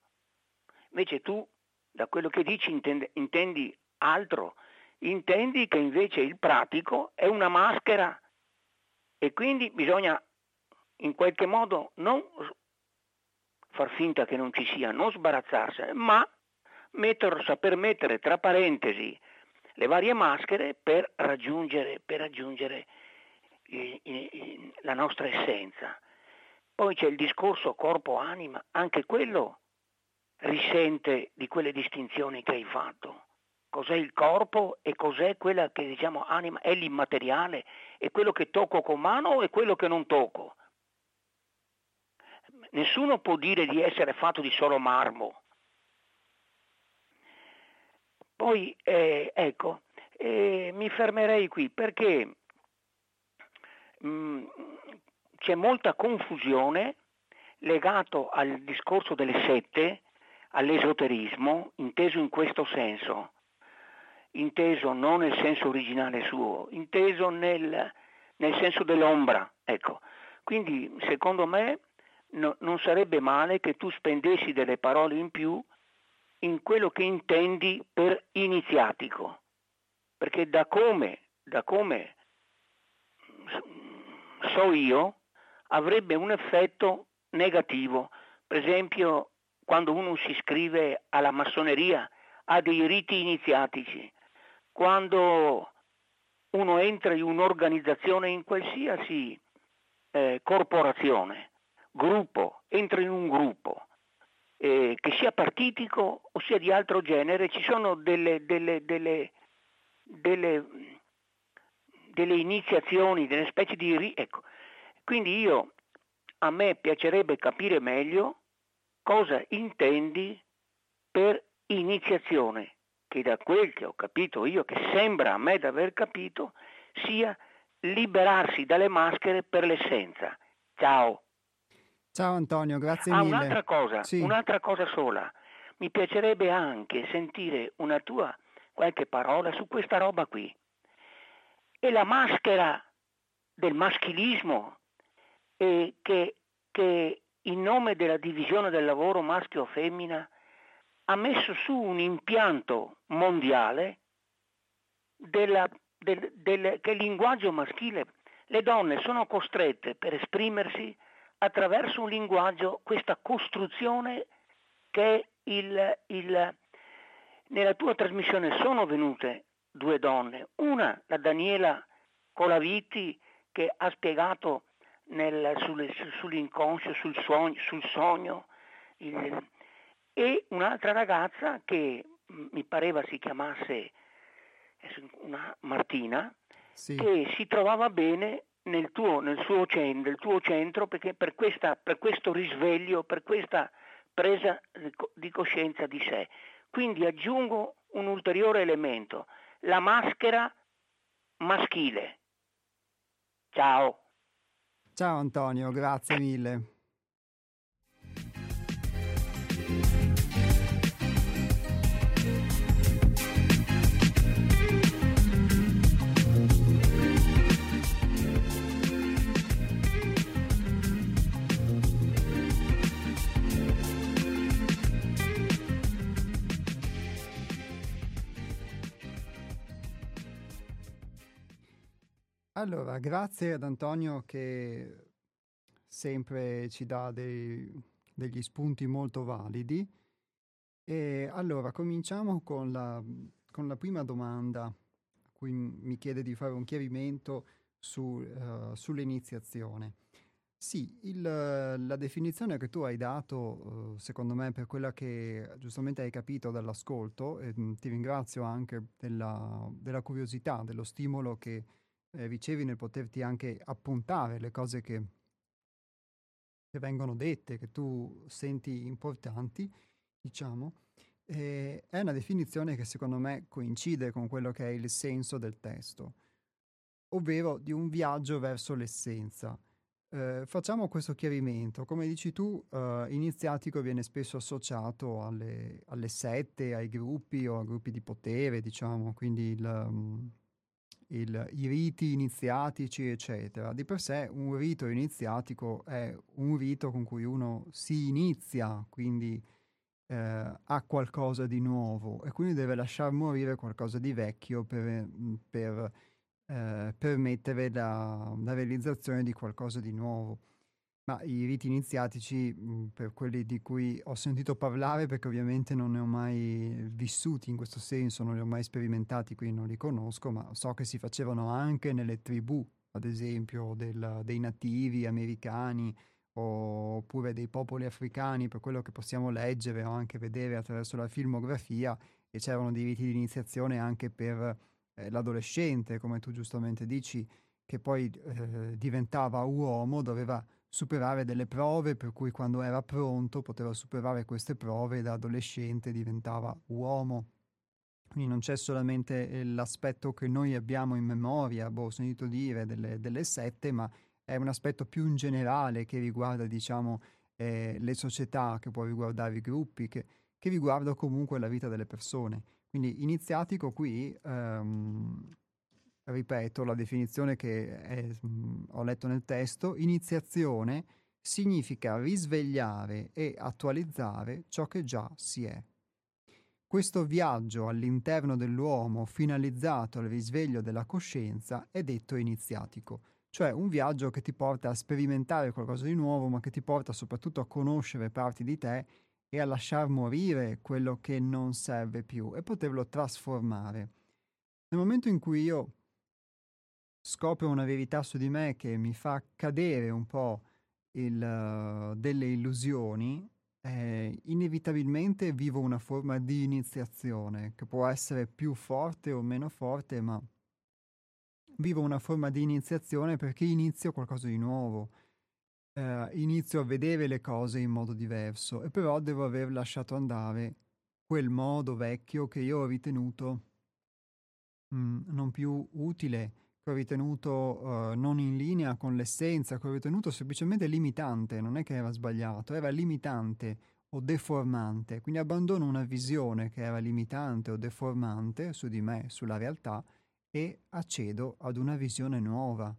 Invece tu, da quello che dici, intendi, intendi altro, intendi che invece il pratico è una maschera e quindi bisogna in qualche modo non far finta che non ci sia, non sbarazzarsene, ma metter, saper mettere tra parentesi le varie maschere per raggiungere, per raggiungere il, il, la nostra essenza. Poi c'è il discorso corpo-anima, anche quello risente di quelle distinzioni che hai fatto cos'è il corpo e cos'è quella che diciamo anima, è l'immateriale, è quello che tocco con mano e quello che non tocco. Nessuno può dire di essere fatto di solo marmo. Poi, eh, ecco, eh, mi fermerei qui perché mh, mm, c'è molta confusione legato al discorso delle sette, all'esoterismo, inteso in questo senso inteso non nel senso originale suo, inteso nel, nel senso dell'ombra. Ecco. Quindi secondo me no, non sarebbe male che tu spendessi delle parole in più in quello che intendi per iniziatico, perché da come, da come so io avrebbe un effetto negativo. Per esempio, quando uno si iscrive alla massoneria ha dei riti iniziatici, quando uno entra in un'organizzazione, in qualsiasi eh, corporazione, gruppo, entra in un gruppo, eh, che sia partitico o sia di altro genere, ci sono delle, delle, delle, delle, delle iniziazioni, delle specie di... Ecco, quindi io, a me piacerebbe capire meglio cosa intendi per iniziazione che da quel che ho capito io, che sembra a me di aver capito, sia liberarsi dalle maschere per l'essenza. Ciao. Ciao Antonio, grazie ah, mille. Un'altra cosa, sì. un'altra cosa sola. Mi piacerebbe anche sentire una tua qualche parola su questa roba qui. E la maschera del maschilismo eh, che, che in nome della divisione del lavoro maschio-femmina ha messo su un impianto mondiale della, del, del, il linguaggio maschile, le donne sono costrette per esprimersi attraverso un linguaggio, questa costruzione che il, il, nella tua trasmissione sono venute due donne, una la Daniela Colaviti che ha spiegato nel, sul, sull'inconscio, sul sogno, sul sogno il, e un'altra ragazza che mm, mi pareva si chiamasse una Martina, sì. che si trovava bene nel tuo, nel suo centro, nel tuo centro perché per, questa, per questo risveglio, per questa presa di coscienza di sé. Quindi aggiungo un ulteriore elemento, la maschera maschile. Ciao. Ciao Antonio, grazie mille. Allora, grazie ad Antonio che sempre ci dà dei, degli spunti molto validi. E allora, cominciamo con la, con la prima domanda, a cui mi chiede di fare un chiarimento su, uh, sull'iniziazione. Sì, il, la definizione che tu hai dato, uh, secondo me, per quella che giustamente hai capito dall'ascolto, e ti ringrazio anche della, della curiosità, dello stimolo che eh, ricevi nel poterti anche appuntare le cose che, che vengono dette, che tu senti importanti, diciamo, eh, è una definizione che secondo me coincide con quello che è il senso del testo, ovvero di un viaggio verso l'essenza. Eh, facciamo questo chiarimento. Come dici tu, eh, iniziatico viene spesso associato alle, alle, sette, ai gruppi o a gruppi di potere, diciamo, quindi il, um, il, i riti iniziatici, eccetera. Di per sé un rito iniziatico è un rito con cui uno si inizia, quindi eh, ha qualcosa di nuovo e quindi deve lasciar morire qualcosa di vecchio per, per eh, permettere la, la, realizzazione di qualcosa di nuovo. Ma i riti iniziatici, mh, per quelli di cui ho sentito parlare, perché ovviamente non ne ho mai vissuti in questo senso, non li ho mai sperimentati, quindi non li conosco, ma so che si facevano anche nelle tribù, ad esempio, del, dei nativi americani oppure dei popoli africani, per quello che possiamo leggere o anche vedere attraverso la filmografia, e c'erano dei riti di iniziazione anche per eh, l'adolescente, come tu giustamente dici, che poi eh, diventava uomo, doveva superare delle prove, per cui quando era pronto poteva superare queste prove e da adolescente diventava uomo. Quindi non c'è solamente eh, l'aspetto che noi abbiamo in memoria, boh, ho sentito dire delle, delle sette, ma è un aspetto più in generale che riguarda, diciamo, eh, le società, che può riguardare i gruppi, che, che riguarda comunque la vita delle persone. Quindi iniziatico qui, ehm, ripeto la definizione che è, mh, mm, ho letto nel testo, iniziazione significa risvegliare e attualizzare ciò che già si è. Questo viaggio all'interno dell'uomo finalizzato al risveglio della coscienza è detto iniziatico, cioè un viaggio che ti porta a sperimentare qualcosa di nuovo, ma che ti porta soprattutto a conoscere parti di te e a lasciar morire quello che non serve più e poterlo trasformare. Nel momento in cui io scopro una verità su di me che mi fa cadere un po' il, uh, delle illusioni, eh, inevitabilmente vivo una forma di iniziazione che può essere più forte o meno forte, ma vivo una forma di iniziazione perché inizio qualcosa di nuovo. Eh, inizio a vedere le cose in modo diverso e però devo aver lasciato andare quel modo vecchio che io ho ritenuto mh, mm, non più utile, che ho ritenuto uh, non in linea con l'essenza, che ho ritenuto semplicemente limitante, non è che era sbagliato, era limitante o deformante, quindi abbandono una visione che era limitante o deformante su di me, sulla realtà, e accedo ad una visione nuova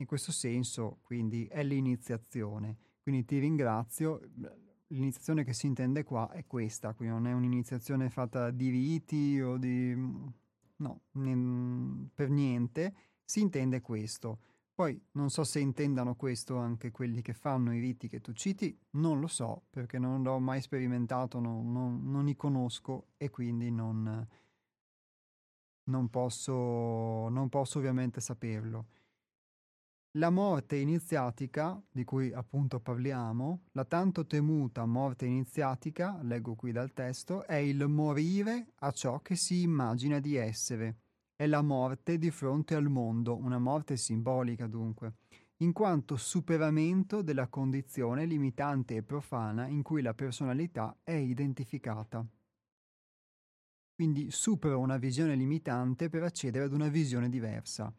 in questo senso, quindi, è l'iniziazione. Quindi ti ringrazio. L'iniziazione che si intende qua è questa, quindi non è un'iniziazione fatta di riti o di... no, per niente, si intende questo. Poi non so se intendano questo anche quelli che fanno i riti che tu citi, non lo so perché non l'ho mai sperimentato, non, non, non li conosco e quindi non, non, posso, non posso ovviamente saperlo. La morte iniziatica, di cui appunto parliamo, la tanto temuta morte iniziatica, leggo qui dal testo, è il morire a ciò che si immagina di essere. È la morte di fronte al mondo, una morte simbolica dunque, in quanto superamento della condizione limitante e profana in cui la personalità è identificata. Quindi supero una visione limitante per accedere ad una visione diversa.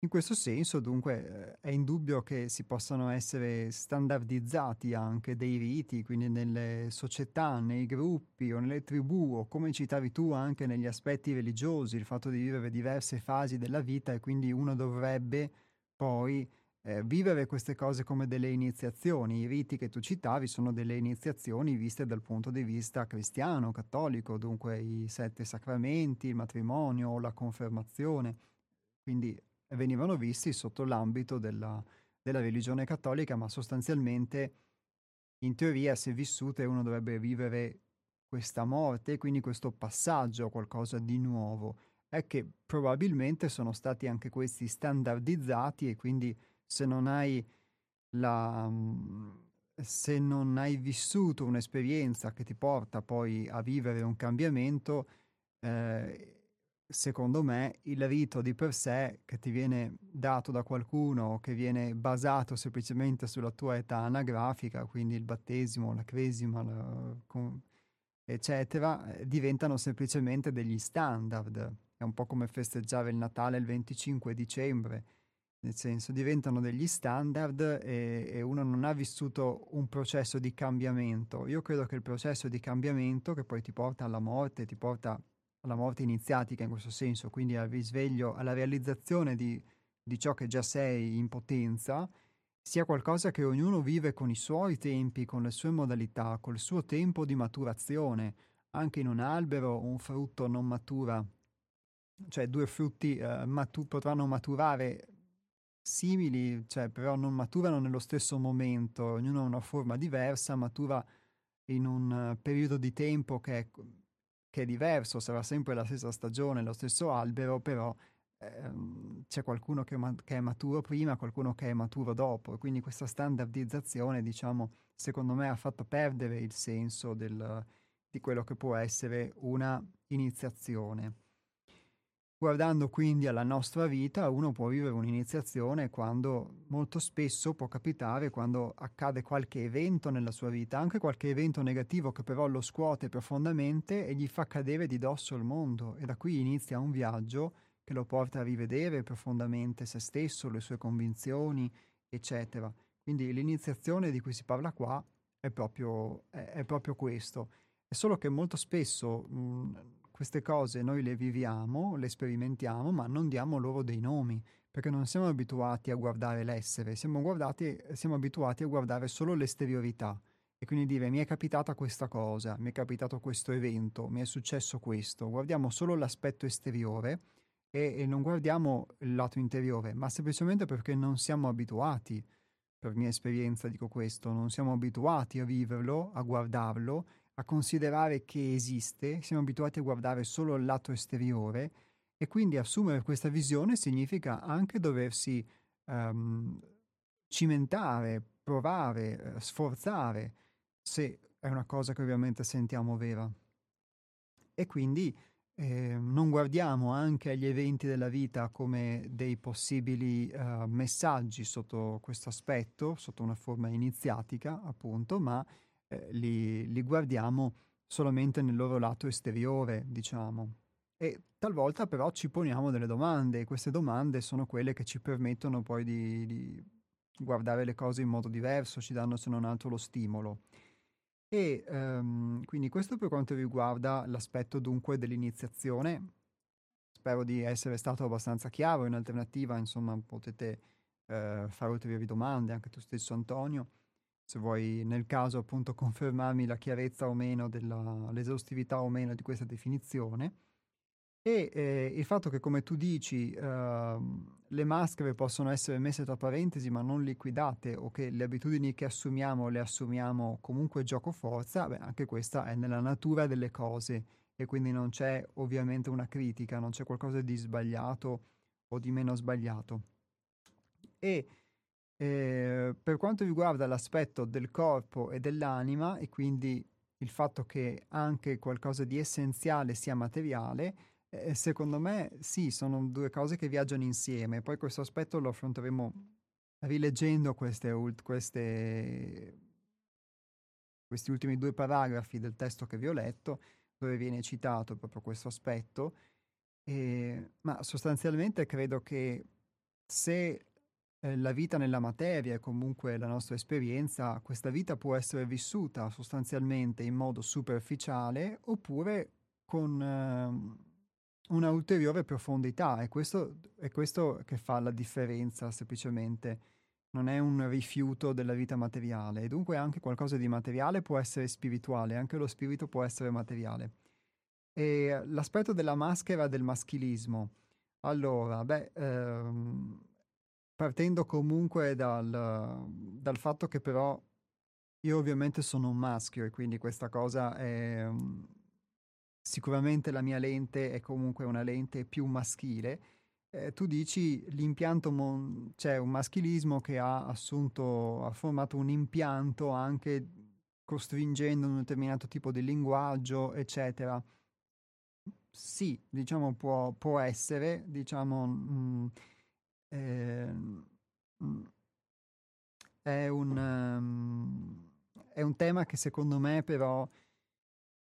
In questo senso, dunque, eh, è indubbio che si possano essere standardizzati anche dei riti, quindi nelle società, nei gruppi o nelle tribù, o come citavi tu anche negli aspetti religiosi, il fatto di vivere diverse fasi della vita e quindi uno dovrebbe poi eh, vivere queste cose come delle iniziazioni. I riti che tu citavi sono delle iniziazioni viste dal punto di vista cristiano, cattolico, dunque i sette sacramenti, il matrimonio, la confermazione. Quindi venivano visti sotto l'ambito della, della religione cattolica, ma sostanzialmente in teoria se vissute uno dovrebbe vivere questa morte quindi questo passaggio a qualcosa di nuovo. È che probabilmente sono stati anche questi standardizzati e quindi se non hai la se non hai vissuto un'esperienza che ti porta poi a vivere un cambiamento, eh, secondo me, il rito di per sé che ti viene dato da qualcuno, che viene basato semplicemente sulla tua età anagrafica, quindi il battesimo, la cresima, la, eccetera, diventano semplicemente degli standard. È un po' come festeggiare il Natale il 25 dicembre, nel senso diventano degli standard e, e uno non ha vissuto un processo di cambiamento. Io credo che il processo di cambiamento che poi ti porta alla morte, ti porta alla morte iniziatica in questo senso, quindi al risveglio, alla realizzazione di, di ciò che già sei in potenza, sia qualcosa che ognuno vive con i suoi tempi, con le sue modalità, col suo tempo di maturazione. Anche in un albero un frutto non matura, cioè due frutti eh, matu- potranno maturare simili, cioè però non maturano nello stesso momento, ognuno ha una forma diversa, matura in un uh, periodo di tempo che è che è diverso, sarà sempre la stessa stagione, lo stesso albero, però ehm, c'è qualcuno che, ma- che, è maturo prima, qualcuno che è maturo dopo, quindi questa standardizzazione, diciamo, secondo me ha fatto perdere il senso del, di quello che può essere una iniziazione. Guardando quindi alla nostra vita, uno può vivere un'iniziazione quando molto spesso può capitare quando accade qualche evento nella sua vita, anche qualche evento negativo che però lo scuote profondamente e gli fa cadere di dosso il mondo e da qui inizia un viaggio che lo porta a rivedere profondamente se stesso, le sue convinzioni, eccetera. Quindi l'iniziazione di cui si parla qua è proprio, è, è proprio questo. È solo che molto spesso mh, queste cose noi le viviamo, le sperimentiamo, ma non diamo loro dei nomi, perché non siamo abituati a guardare l'essere, siamo, guardati, siamo abituati a guardare solo l'esteriorità. E quindi dire mi è capitata questa cosa, mi è capitato questo evento, mi è successo questo. Guardiamo solo l'aspetto esteriore e, e non guardiamo il lato interiore, ma semplicemente perché non siamo abituati, per mia esperienza dico questo, non siamo abituati a viverlo, a guardarlo a considerare che esiste, siamo abituati a guardare solo il lato esteriore e quindi assumere questa visione significa anche doversi um, cimentare, provare, uh, sforzare, se è una cosa che ovviamente sentiamo vera. E quindi eh, non guardiamo anche agli eventi della vita come dei possibili uh, messaggi sotto questo aspetto, sotto una forma iniziatica, appunto, ma eh, li, li guardiamo solamente nel loro lato esteriore, diciamo. E talvolta però ci poniamo delle domande e queste domande sono quelle che ci permettono poi di, di guardare le cose in modo diverso, ci danno se non altro lo stimolo. E um, quindi questo per quanto riguarda l'aspetto dunque dell'iniziazione. Spero di essere stato abbastanza chiaro, in alternativa insomma potete uh, fare ulteriori domande, anche tu stesso Antonio se vuoi nel caso appunto confermarmi la chiarezza o meno, della, l'esaustività o meno di questa definizione. E eh, il fatto che, come tu dici, eh, le maschere possono essere messe tra parentesi ma non liquidate o che le abitudini che assumiamo le assumiamo comunque gioco forza, beh, anche questa è nella natura delle cose e quindi non c'è ovviamente una critica, non c'è qualcosa di sbagliato o di meno sbagliato. E eh, per quanto riguarda l'aspetto del corpo e dell'anima e quindi il fatto che anche qualcosa di essenziale sia materiale, eh, secondo me sì, sono due cose che viaggiano insieme. Poi questo aspetto lo affronteremo rileggendo queste, queste, questi ultimi due paragrafi del testo che vi ho letto, dove viene citato proprio questo aspetto. Eh, ma sostanzialmente credo che se eh, la vita nella materia e comunque la nostra esperienza, questa vita può essere vissuta sostanzialmente in modo superficiale oppure con eh, una ulteriore profondità. È questo, è questo che fa la differenza semplicemente. Non è un rifiuto della vita materiale e dunque anche qualcosa di materiale può essere spirituale, anche lo spirito può essere materiale. E l'aspetto della maschera del maschilismo. Allora, beh, ehm, partendo comunque dal, dal, fatto che però io ovviamente sono un maschio e quindi questa cosa è um, sicuramente la mia lente è comunque una lente più maschile. Eh, tu dici l'impianto, mon- c'è un maschilismo che ha assunto, ha formato un impianto anche costringendo un determinato tipo di linguaggio, eccetera. sì, diciamo può, può essere, diciamo, mh, mm, eh, è, un, um, è un tema che secondo me però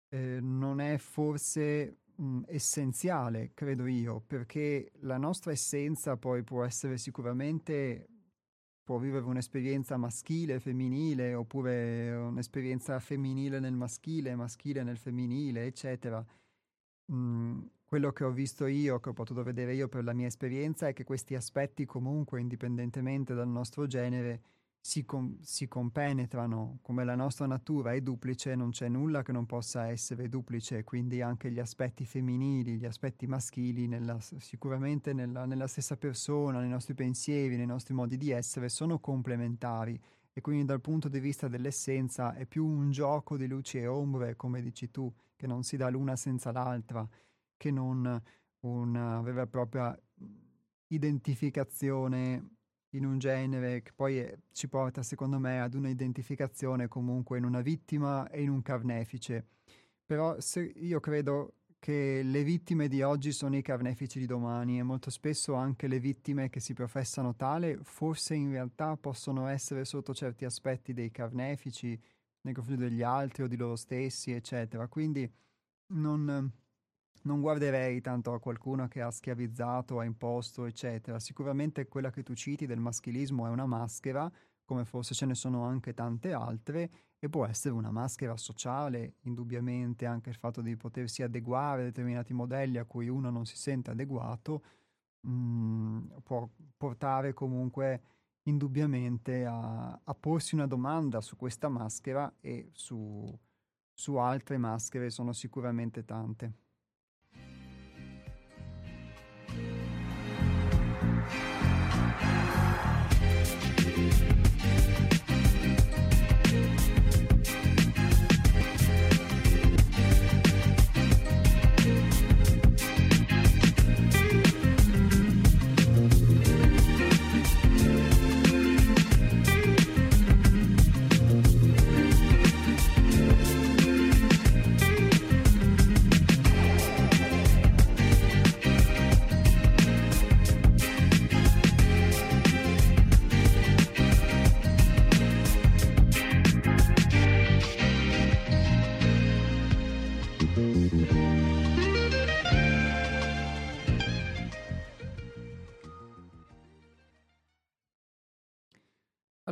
eh, non è forse mh, essenziale, credo io, perché la nostra essenza poi può essere sicuramente, può vivere un'esperienza maschile, femminile, oppure un'esperienza femminile nel maschile, maschile nel femminile, eccetera. Mm, quello che ho visto io, che ho potuto vedere io per la mia esperienza, è che questi aspetti comunque, indipendentemente dal nostro genere, si, com- si, compenetrano, come la nostra natura è duplice, non c'è nulla che non possa essere duplice, quindi anche gli aspetti femminili, gli aspetti maschili, nella, sicuramente nella, nella stessa persona, nei nostri pensieri, nei nostri modi di essere, sono complementari. E quindi dal punto di vista dell'essenza è più un gioco di luci e ombre, come dici tu, che non si dà l'una senza l'altra, che non una vera e propria identificazione in un genere che poi è, ci porta, secondo me, ad una identificazione comunque in una vittima e in un carnefice. Però io credo che le vittime di oggi sono i carnefici di domani e molto spesso anche le vittime che si professano tale forse in realtà possono essere sotto certi aspetti dei carnefici nei confronti degli altri o di loro stessi, eccetera. Quindi non non guarderei tanto a qualcuno che ha schiavizzato, ha imposto, eccetera. Sicuramente quella che tu citi del maschilismo è una maschera, come forse ce ne sono anche tante altre, e può essere una maschera sociale, indubbiamente, anche il fatto di potersi adeguare a determinati modelli a cui uno non si sente adeguato, mh, mm, può portare comunque indubbiamente a, a, porsi una domanda su questa maschera e su, su altre maschere sono sicuramente tante.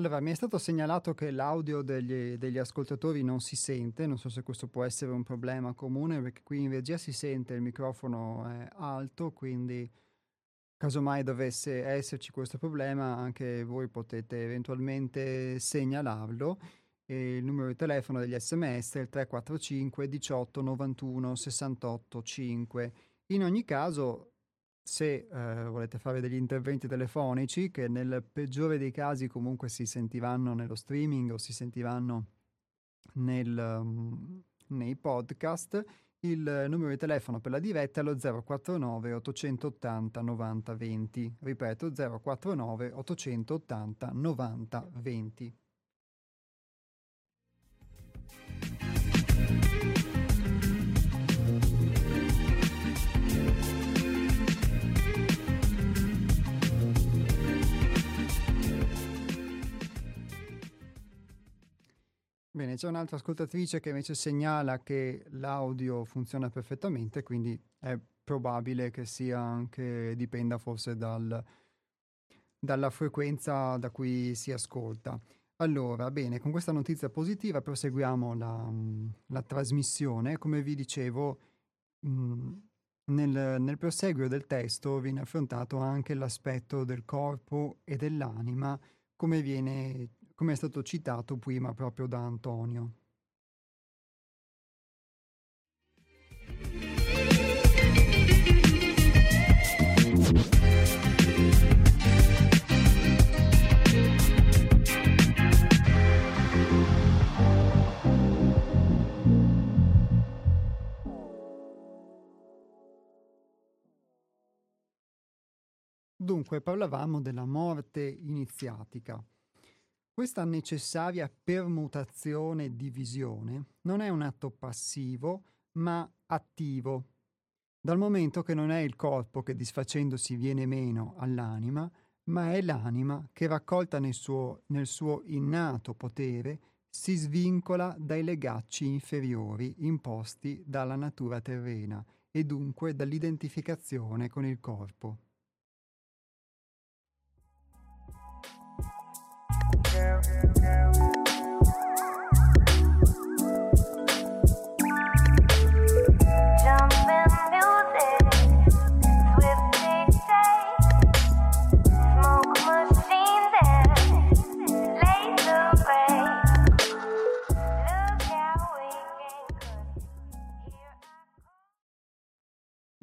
Allora, mi è stato segnalato che l'audio degli, degli, ascoltatori non si sente, non so se questo può essere un problema comune, perché qui in regia si sente, il microfono è alto, quindi casomai dovesse esserci questo problema, anche voi potete eventualmente segnalarlo. E il numero di telefono degli sms è il 345 18 91 68 5. In ogni caso, se eh, volete fare degli interventi telefonici che nel peggiore dei casi comunque si sentiranno nello streaming o si sentiranno nel, um, nei podcast, il numero di telefono per la diretta è lo 049 880 90 20. Ripeto 049 880 90 20. Bene, c'è un'altra ascoltatrice che invece segnala che l'audio funziona perfettamente, quindi è probabile che sia anche, dipenda forse dal, dalla frequenza da cui si ascolta. Allora, bene, con questa notizia positiva proseguiamo la, la trasmissione. Come vi dicevo, mh, nel, nel proseguio del testo viene affrontato anche l'aspetto del corpo e dell'anima, come viene come è stato citato prima proprio da Antonio. Dunque, parlavamo della morte iniziatica. Questa necessaria permutazione di visione non è un atto passivo, ma attivo. dal momento che non è il corpo che disfacendosi viene meno all'anima, ma è l'anima che raccolta nel suo, nel suo innato potere si svincola dai legacci inferiori imposti dalla natura terrena e dunque dall'identificazione con il corpo.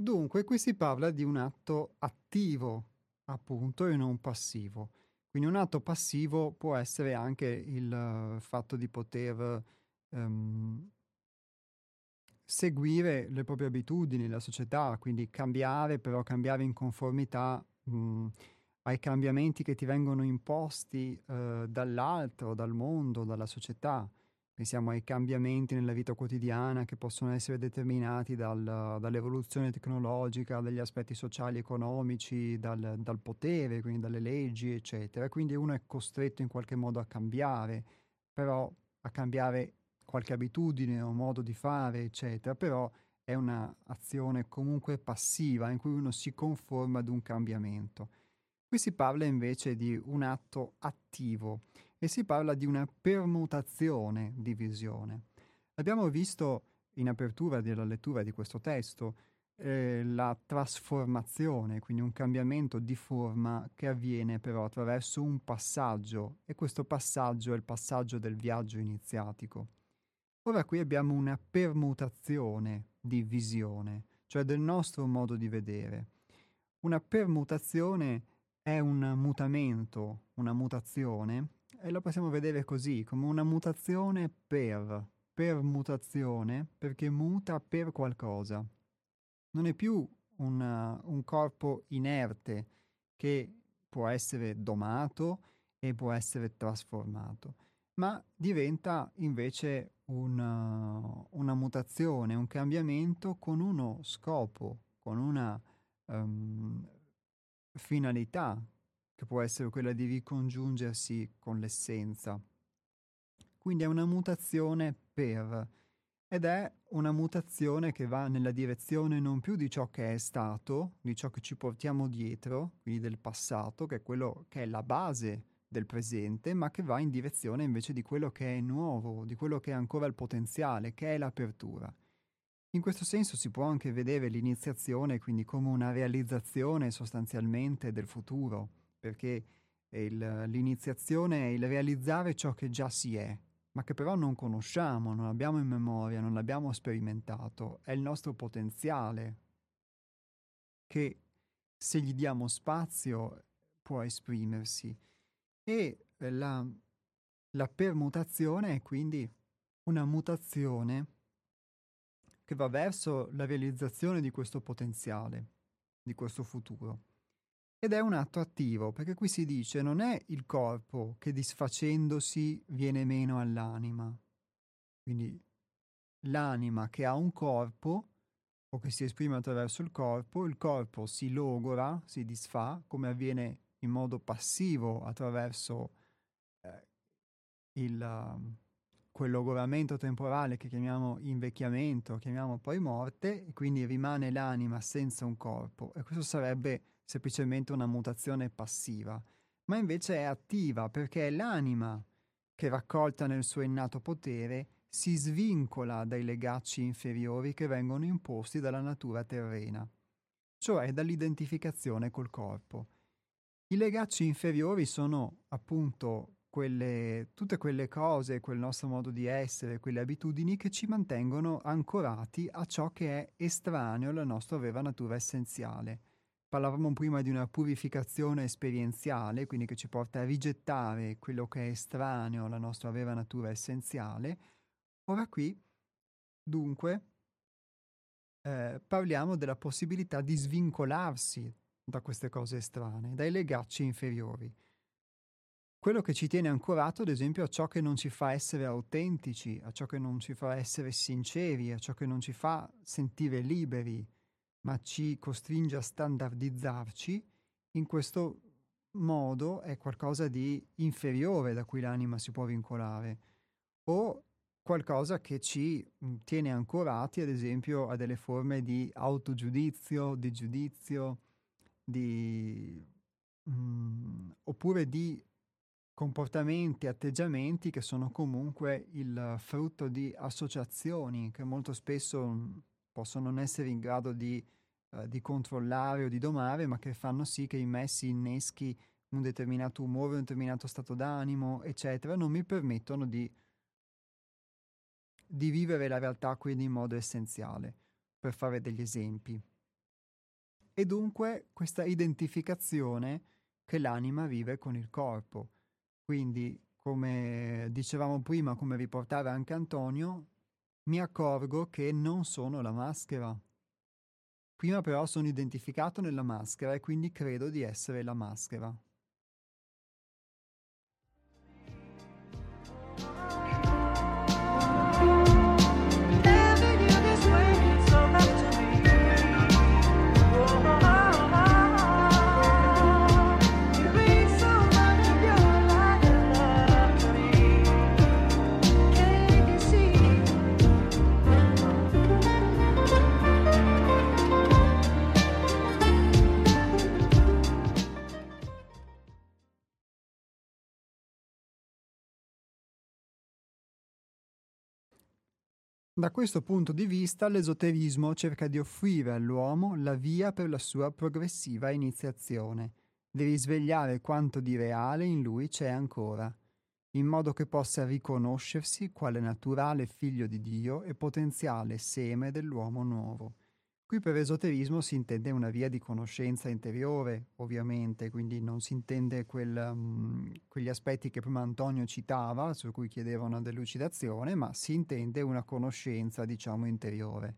Dunque qui si parla di un atto attivo, appunto, e non passivo. Quindi un atto passivo può essere anche il uh, fatto di poter um, seguire le proprie abitudini, la società, quindi cambiare, però cambiare in conformità mh, mm, ai cambiamenti che ti vengono imposti uh, dall'altro, dal mondo, dalla società. Pensiamo ai cambiamenti nella vita quotidiana che possono essere determinati dal, dall'evoluzione tecnologica, dagli aspetti sociali, economici, dal, dal, potere, quindi dalle leggi, eccetera. Quindi uno è costretto in qualche modo a cambiare, però a cambiare qualche abitudine o modo di fare, eccetera, però è un'azione comunque passiva in cui uno si conforma ad un cambiamento. Qui si parla invece di un atto attivo e si parla di una permutazione di visione. Abbiamo visto in apertura della lettura di questo testo eh, la trasformazione, quindi un cambiamento di forma che avviene però attraverso un passaggio e questo passaggio è il passaggio del viaggio iniziatico. Ora qui abbiamo una permutazione di visione, cioè del nostro modo di vedere. Una permutazione è un mutamento, una mutazione e lo possiamo vedere così, come una mutazione per, per mutazione, perché muta per qualcosa. Non è più una, un corpo inerte che può essere domato e può essere trasformato, ma diventa invece una, una mutazione, un cambiamento con uno scopo, con una um, finalità, che può essere quella di ricongiungersi con l'essenza. Quindi è una mutazione per, ed è una mutazione che va nella direzione non più di ciò che è stato, di ciò che ci portiamo dietro, quindi del passato, che è quello che è la base del presente, ma che va in direzione invece di quello che è nuovo, di quello che è ancora il potenziale, che è l'apertura. In questo senso si può anche vedere l'iniziazione quindi come una realizzazione sostanzialmente del futuro, perché il, l'iniziazione è il realizzare ciò che già si è, ma che però non conosciamo, non abbiamo in memoria, non l'abbiamo sperimentato, è il nostro potenziale che se gli diamo spazio può esprimersi. E la, la permutazione è quindi una mutazione che va verso la realizzazione di questo potenziale, di questo futuro. Ed è un atto attivo, perché qui si dice non è il corpo che disfacendosi viene meno all'anima. Quindi l'anima che ha un corpo o che si esprime attraverso il corpo, il corpo si logora, si disfa, come avviene in modo passivo attraverso eh, il, uh, quel logoramento temporale che chiamiamo invecchiamento, chiamiamo poi morte, e quindi rimane l'anima senza un corpo. E questo sarebbe semplicemente una mutazione passiva, ma invece è attiva perché è l'anima che raccolta nel suo innato potere si svincola dai legacci inferiori che vengono imposti dalla natura terrena, cioè dall'identificazione col corpo. I legacci inferiori sono appunto quelle, tutte quelle cose, quel nostro modo di essere, quelle abitudini che ci mantengono ancorati a ciò che è estraneo alla nostra vera natura essenziale. Parlavamo prima di una purificazione esperienziale, quindi che ci porta a rigettare quello che è estraneo alla nostra vera natura essenziale. Ora qui, dunque, eh, parliamo della possibilità di svincolarsi da queste cose estranee, dai legacci inferiori. Quello che ci tiene ancorato, ad esempio, a ciò che non ci fa essere autentici, a ciò che non ci fa essere sinceri, a ciò che non ci fa sentire liberi, ma ci costringe a standardizzarci, in questo modo è qualcosa di inferiore da cui l'anima si può vincolare, o qualcosa che ci mh, tiene ancorati, ad esempio, a delle forme di autogiudizio, di giudizio, di, mh, oppure di comportamenti, atteggiamenti che sono comunque il frutto di associazioni che molto spesso possono non essere in grado di, eh, di controllare o di domare, ma che fanno sì che in me si inneschi un determinato umore, un determinato stato d'animo, eccetera, non mi permettono di, di vivere la realtà quindi in modo essenziale, per fare degli esempi. E dunque questa identificazione che l'anima vive con il corpo quindi, come dicevamo prima, come riportava anche Antonio, mi accorgo che non sono la maschera. Prima però sono identificato nella maschera e quindi credo di essere la maschera. Da questo punto di vista l'esoterismo cerca di offrire all'uomo la via per la sua progressiva iniziazione, di risvegliare quanto di reale in lui c'è ancora, in modo che possa riconoscersi quale naturale figlio di Dio e potenziale seme dell'uomo nuovo. Qui per esoterismo si intende una via di conoscenza interiore, ovviamente, quindi non si intende quel, um, quegli aspetti che prima Antonio citava, su cui chiedeva una delucidazione, ma si intende una conoscenza, diciamo, interiore.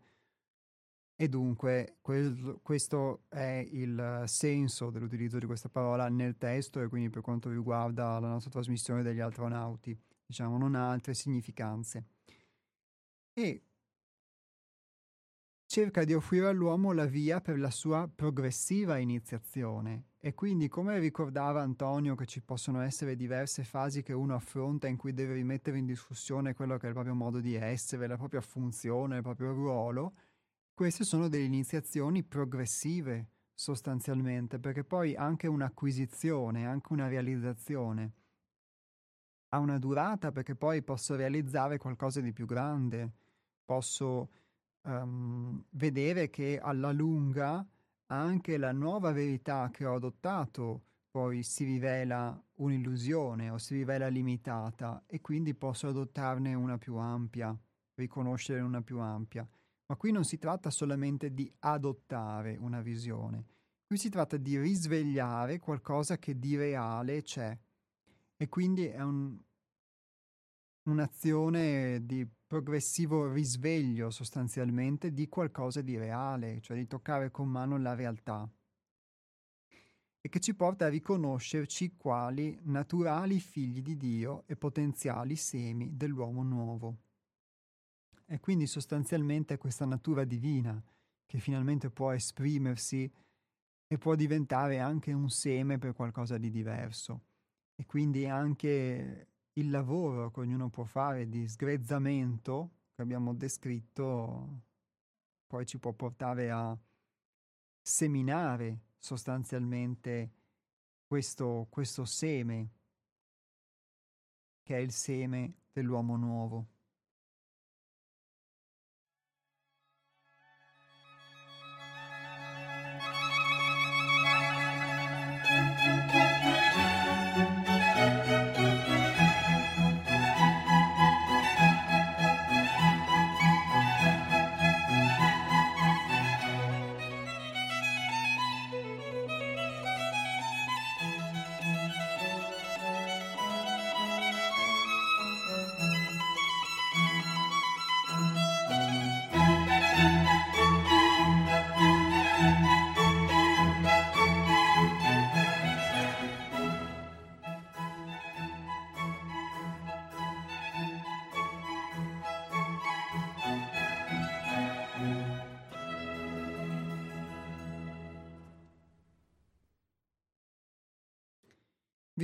E dunque quel, questo è il senso dell'utilizzo di questa parola nel testo e quindi per quanto riguarda la nostra trasmissione degli astronauti, diciamo, non ha altre significanze. E cerca di offrire all'uomo la via per la sua progressiva iniziazione. E quindi, come ricordava Antonio, che ci possono essere diverse fasi che uno affronta in cui deve rimettere in discussione quello che è il proprio modo di essere, la propria funzione, il proprio ruolo, queste sono delle iniziazioni progressive sostanzialmente, perché poi anche un'acquisizione, anche una realizzazione ha una durata perché poi posso realizzare qualcosa di più grande, posso um, vedere che alla lunga anche la nuova verità che ho adottato poi si rivela un'illusione o si rivela limitata e quindi posso adottarne una più ampia, riconoscere una più ampia. Ma qui non si tratta solamente di adottare una visione, qui si tratta di risvegliare qualcosa che di reale c'è. E quindi è un, un'azione di progressivo risveglio sostanzialmente di qualcosa di reale, cioè di toccare con mano la realtà e che ci porta a riconoscerci quali naturali figli di Dio e potenziali semi dell'uomo nuovo. E quindi sostanzialmente è questa natura divina che finalmente può esprimersi e può diventare anche un seme per qualcosa di diverso. E quindi anche il lavoro che ognuno può fare di sgrezzamento che abbiamo descritto poi ci può portare a seminare sostanzialmente questo, questo seme che è il seme dell'uomo nuovo.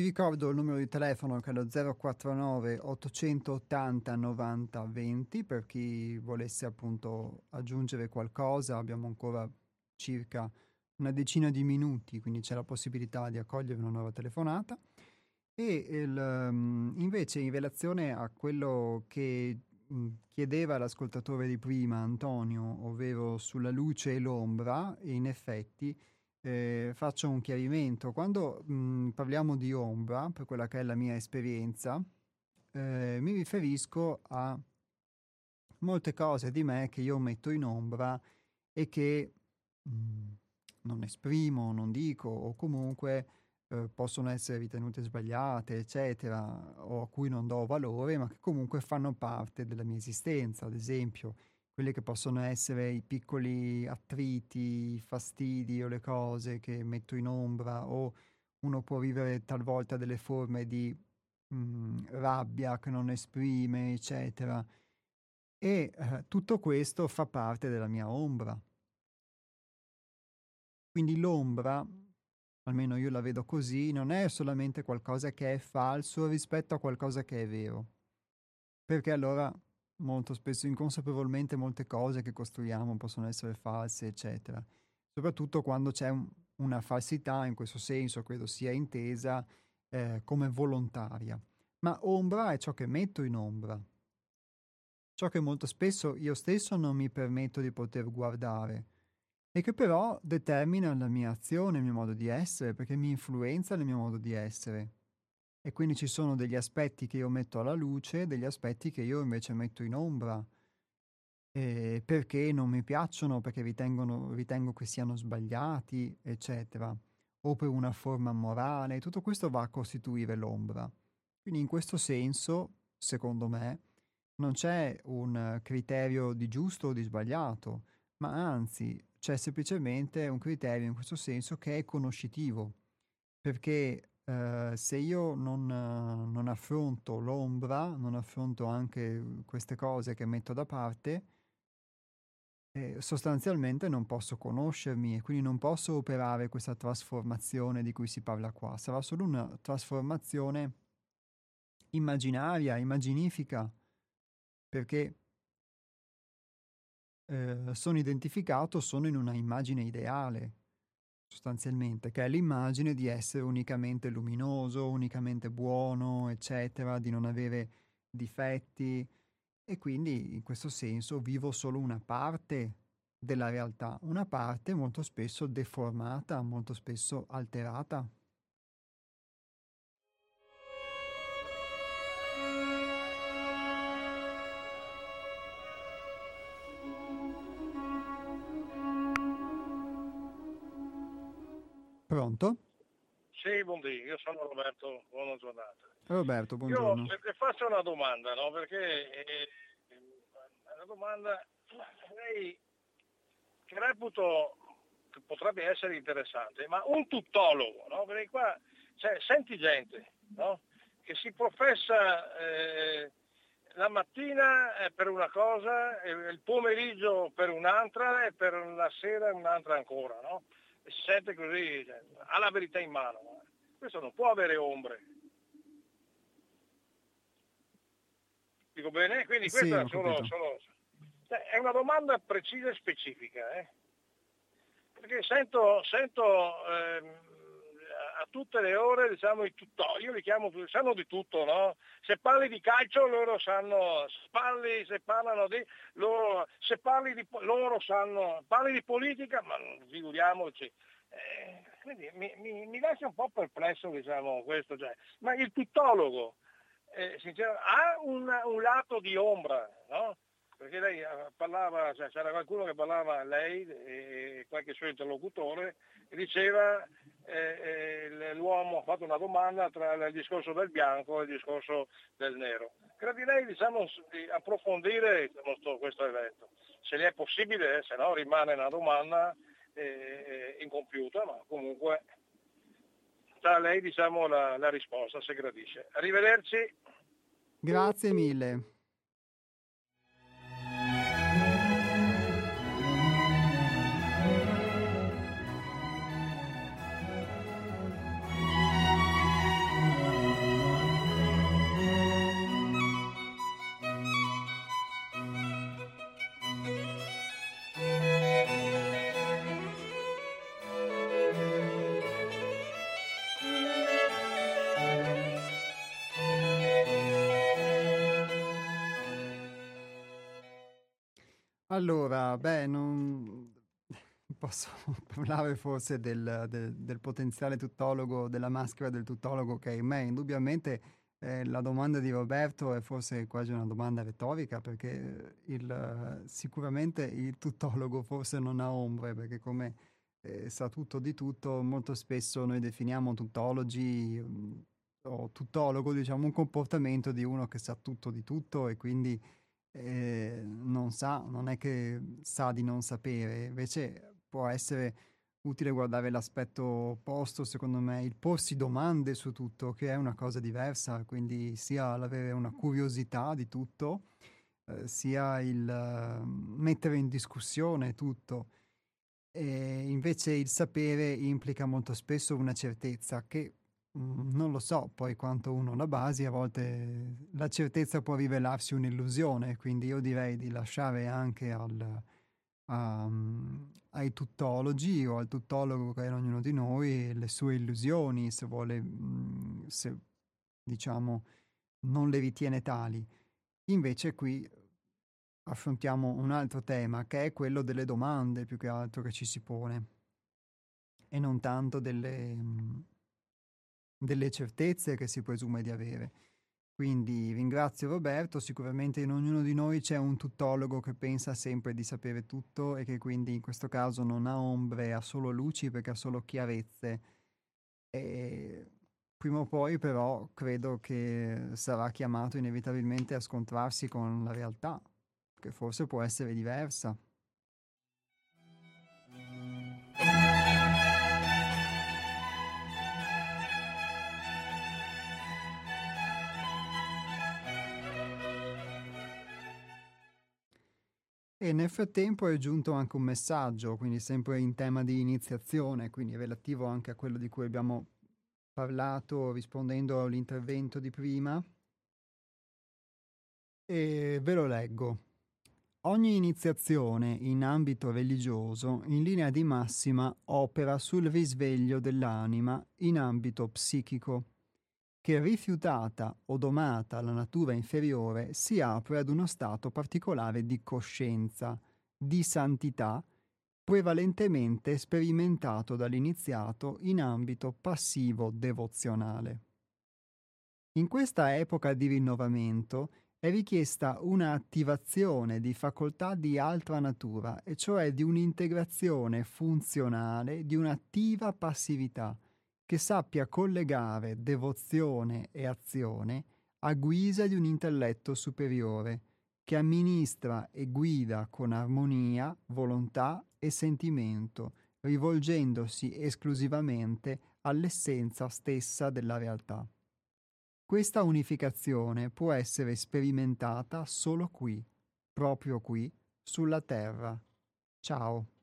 Ricordo il numero di telefono che è lo 049 880 90 20 per chi volesse appunto aggiungere qualcosa, abbiamo ancora circa una decina di minuti, quindi c'è la possibilità di accogliere una nuova telefonata. E il, um, invece in relazione a quello che um, chiedeva l'ascoltatore di prima, Antonio, ovvero sulla luce e l'ombra, in effetti eh, faccio un chiarimento. Quando mh, parliamo di ombra, per quella che è la mia esperienza, eh, mi riferisco a molte cose di me che io metto in ombra e che mh, non esprimo, non dico o comunque eh, possono essere ritenute sbagliate, eccetera, o a cui non do valore, ma che comunque fanno parte della mia esistenza. Ad esempio, quelli che possono essere i piccoli attriti, i fastidi o le cose che metto in ombra o uno può vivere talvolta delle forme di mh, mm, rabbia che non esprime, eccetera. E eh, tutto questo fa parte della mia ombra. Quindi l'ombra, almeno io la vedo così, non è solamente qualcosa che è falso rispetto a qualcosa che è vero. Perché allora molto spesso inconsapevolmente molte cose che costruiamo possono essere false, eccetera. Soprattutto quando c'è un, una falsità, in questo senso credo sia intesa eh, come volontaria. Ma ombra è ciò che metto in ombra, ciò che molto spesso io stesso non mi permetto di poter guardare e che però determina la mia azione, il mio modo di essere, perché mi influenza nel mio modo di essere. E quindi ci sono degli aspetti che io metto alla luce, degli aspetti che io invece metto in ombra, eh, perché non mi piacciono, perché ritengono, ritengo che siano sbagliati, eccetera, o per una forma morale, tutto questo va a costituire l'ombra. Quindi in questo senso, secondo me, non c'è un criterio di giusto o di sbagliato, ma anzi c'è semplicemente un criterio in questo senso che è conoscitivo, perché eh, se io non, non, affronto l'ombra, non affronto anche queste cose che metto da parte, eh, sostanzialmente non posso conoscermi e quindi non posso operare questa trasformazione di cui si parla qua. Sarà solo una trasformazione immaginaria, immaginifica, perché eh, sono identificato, sono in una immagine ideale sostanzialmente, che è l'immagine di essere unicamente luminoso, unicamente buono, eccetera, di non avere difetti e quindi in questo senso vivo solo una parte della realtà, una parte molto spesso deformata, molto spesso alterata. Pronto? Sì, buondì, io sono Roberto, buona giornata. Roberto, buongiorno. Io le faccio una domanda, no? Perché eh, una domanda, lei che reputo che potrebbe essere interessante, ma un tuttologo, no? Perché qua cioè, senti gente, no? Che si professa eh, la mattina per una cosa, il pomeriggio per un'altra e per la sera un'altra ancora, no? Sente così, cioè, ha la verità in mano. Questo non può avere ombre. Dico bene? Quindi questa sì, sono, sono, cioè, è una domanda precisa e specifica. Eh? Perché sento, sento ehm, a tutte le ore diciamo i tutori, io li chiamo, sanno di tutto, no? Se parli di calcio loro sanno, se, parli, se parlano di, loro, se parli di, loro sanno, parli di politica, ma figuriamoci. Eh, quindi mi, mi, mi, lascia un po' perplesso diciamo questo, cioè. ma il tuttologo eh, ha un, un, lato di ombra, no? Perché lei eh, parlava, cioè, c'era qualcuno che parlava a lei e qualche suo interlocutore e diceva eh, eh, l'uomo ha fatto una domanda tra il discorso del bianco e il discorso del nero. Gradirei diciamo, di approfondire diciamo, questo evento, se ne è possibile, se no rimane una domanda eh, incompiuta, ma comunque da lei diciamo, la, la risposta se gradisce. Arrivederci. Grazie mille. Allora, beh, non posso parlare forse del, del, del potenziale tuttologo, della maschera del tuttologo che è in me. Indubbiamente eh, la domanda di Roberto è forse quasi una domanda retorica perché il, sicuramente il tuttologo forse non ha ombre perché come eh, sa tutto di tutto, molto spesso noi definiamo tuttologi mm, o tuttologo, diciamo, un comportamento di uno che sa tutto di tutto e quindi eh, non sa, non è che sa di non sapere, invece può essere utile guardare l'aspetto opposto, secondo me, il porsi domande su tutto, che è una cosa diversa, quindi sia l'avere una curiosità di tutto, eh, sia il uh, mettere in discussione tutto. E invece il sapere implica molto spesso una certezza che non lo so poi quanto uno la basi, a volte la certezza può rivelarsi un'illusione, quindi io direi di lasciare anche al, a, mhmm, ai tuttologi o al tuttologo che è ognuno di noi le sue illusioni, se vuole, mhmm, se diciamo non le ritiene tali. Invece qui affrontiamo un altro tema che è quello delle domande più che altro che ci si pone e non tanto delle delle certezze che si presume di avere. Quindi ringrazio Roberto, sicuramente in ognuno di noi c'è un tuttologo che pensa sempre di sapere tutto e che quindi in questo caso non ha ombre, ha solo luci perché ha solo chiarezze. E prima o poi però credo che sarà chiamato inevitabilmente a scontrarsi con la realtà, che forse può essere diversa. E nel frattempo è giunto anche un messaggio, quindi sempre in tema di iniziazione, quindi relativo anche a quello di cui abbiamo parlato rispondendo all'intervento di prima. E ve lo leggo. Ogni iniziazione in ambito religioso, in linea di massima, opera sul risveglio dell'anima in ambito psichico che rifiutata o domata la natura inferiore si apre ad uno stato particolare di coscienza, di santità, prevalentemente sperimentato dall'iniziato in ambito passivo devozionale. In questa epoca di rinnovamento è richiesta una attivazione di facoltà di altra natura, e cioè di un'integrazione funzionale di un'attiva passività, che sappia collegare devozione e azione a guisa di un intelletto superiore, che amministra e guida con armonia, volontà e sentimento, rivolgendosi esclusivamente all'essenza stessa della realtà. Questa unificazione può essere sperimentata solo qui, proprio qui, sulla Terra. Ciao.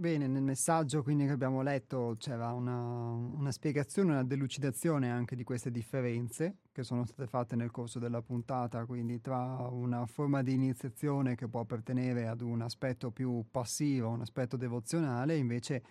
Bene, nel messaggio quindi che abbiamo letto c'era una, una, spiegazione, una delucidazione anche di queste differenze che sono state fatte nel corso della puntata, quindi tra una forma di iniziazione che può appartenere ad un aspetto più passivo, un aspetto devozionale, invece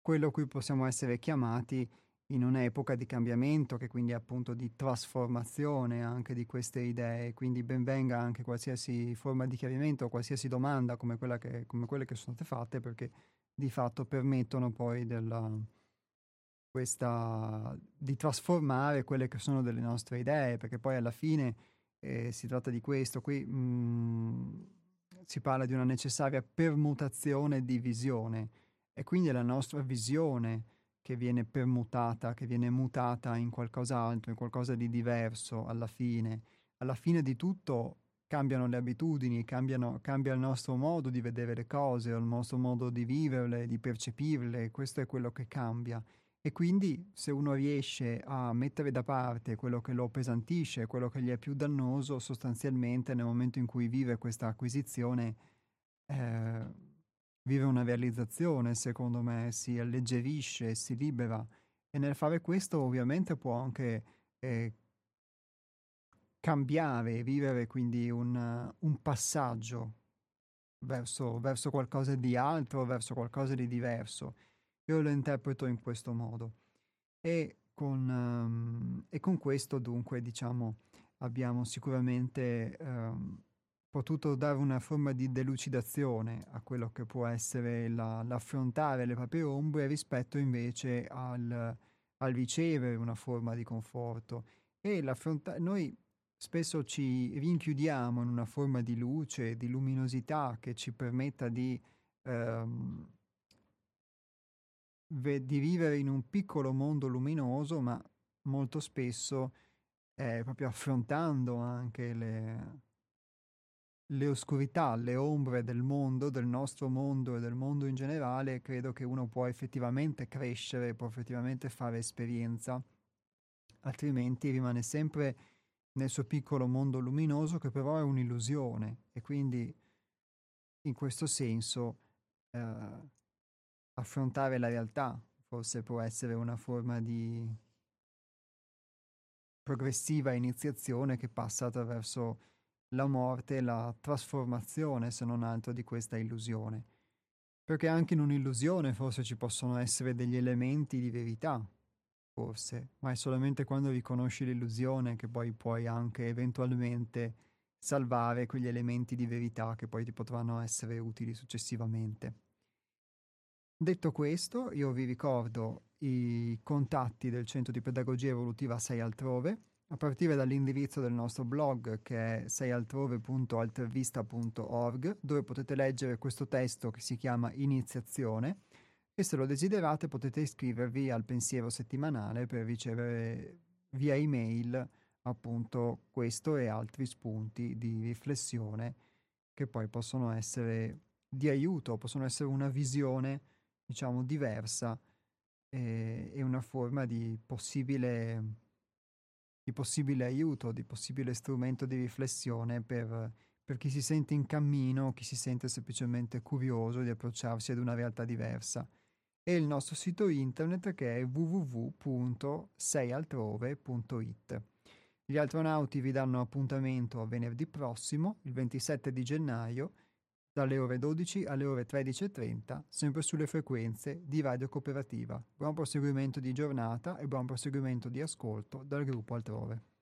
quello a cui possiamo essere chiamati in un'epoca di cambiamento, che quindi è appunto di trasformazione anche di queste idee, quindi benvenga anche qualsiasi forma di chiarimento, qualsiasi domanda come, che, come quelle che sono state fatte, perché di fatto permettono poi della, questa, di trasformare quelle che sono delle nostre idee, perché poi alla fine eh, si tratta di questo, qui mh, mm, si parla di una necessaria permutazione di visione e quindi è la nostra visione che viene permutata, che viene mutata in qualcos'altro, in qualcosa di diverso alla fine. Alla fine di tutto cambiano le abitudini, cambiano, cambia il nostro modo di vedere le cose, il nostro modo di viverle, di percepirle, questo è quello che cambia. E quindi se uno riesce a mettere da parte quello che lo appesantisce, quello che gli è più dannoso, sostanzialmente nel momento in cui vive questa acquisizione, eh, vive una realizzazione, secondo me, si alleggerisce, si libera. E nel fare questo ovviamente può anche eh, cambiare, vivere quindi un, un passaggio verso, verso, qualcosa di altro, verso qualcosa di diverso. Io lo interpreto in questo modo. E con, um, e con questo dunque diciamo abbiamo sicuramente um, potuto dare una forma di delucidazione a quello che può essere la, l'affrontare le proprie ombre rispetto invece al, al ricevere una forma di conforto e l'affrontare noi spesso ci rinchiudiamo in una forma di luce, di luminosità che ci permetta di, ehm, di vivere in un piccolo mondo luminoso, ma molto spesso eh, proprio affrontando anche le, le oscurità, le ombre del mondo, del nostro mondo e del mondo in generale, credo che uno può effettivamente crescere, può effettivamente fare esperienza, altrimenti rimane sempre nel suo piccolo mondo luminoso che però è un'illusione e quindi in questo senso eh, affrontare la realtà forse può essere una forma di progressiva iniziazione che passa attraverso la morte e la trasformazione, se non altro, di questa illusione. Perché anche in un'illusione forse ci possono essere degli elementi di verità, forse, ma è solamente quando riconosci l'illusione che poi puoi anche eventualmente salvare quegli elementi di verità che poi ti potranno essere utili successivamente. Detto questo, io vi ricordo i contatti del Centro di Pedagogia Evolutiva 6 altrove, a partire dall'indirizzo del nostro blog che è seialtrove.altervista.org, dove potete leggere questo testo che si chiama Iniziazione e se lo desiderate potete iscrivervi al pensiero settimanale per ricevere via email appunto questo e altri spunti di riflessione che poi possono essere di aiuto, possono essere una visione diciamo diversa e, e una forma di possibile, di possibile aiuto, di possibile strumento di riflessione per, per chi si sente in cammino, chi si sente semplicemente curioso di approcciarsi ad una realtà diversa e il nostro sito internet che è www.seialtrove.it. Gli astronauti vi danno appuntamento a venerdì prossimo, il 27 di gennaio, dalle ore 12 alle ore 13.30, sempre sulle frequenze di Radio Cooperativa. Buon proseguimento di giornata e buon proseguimento di ascolto dal gruppo Altrove.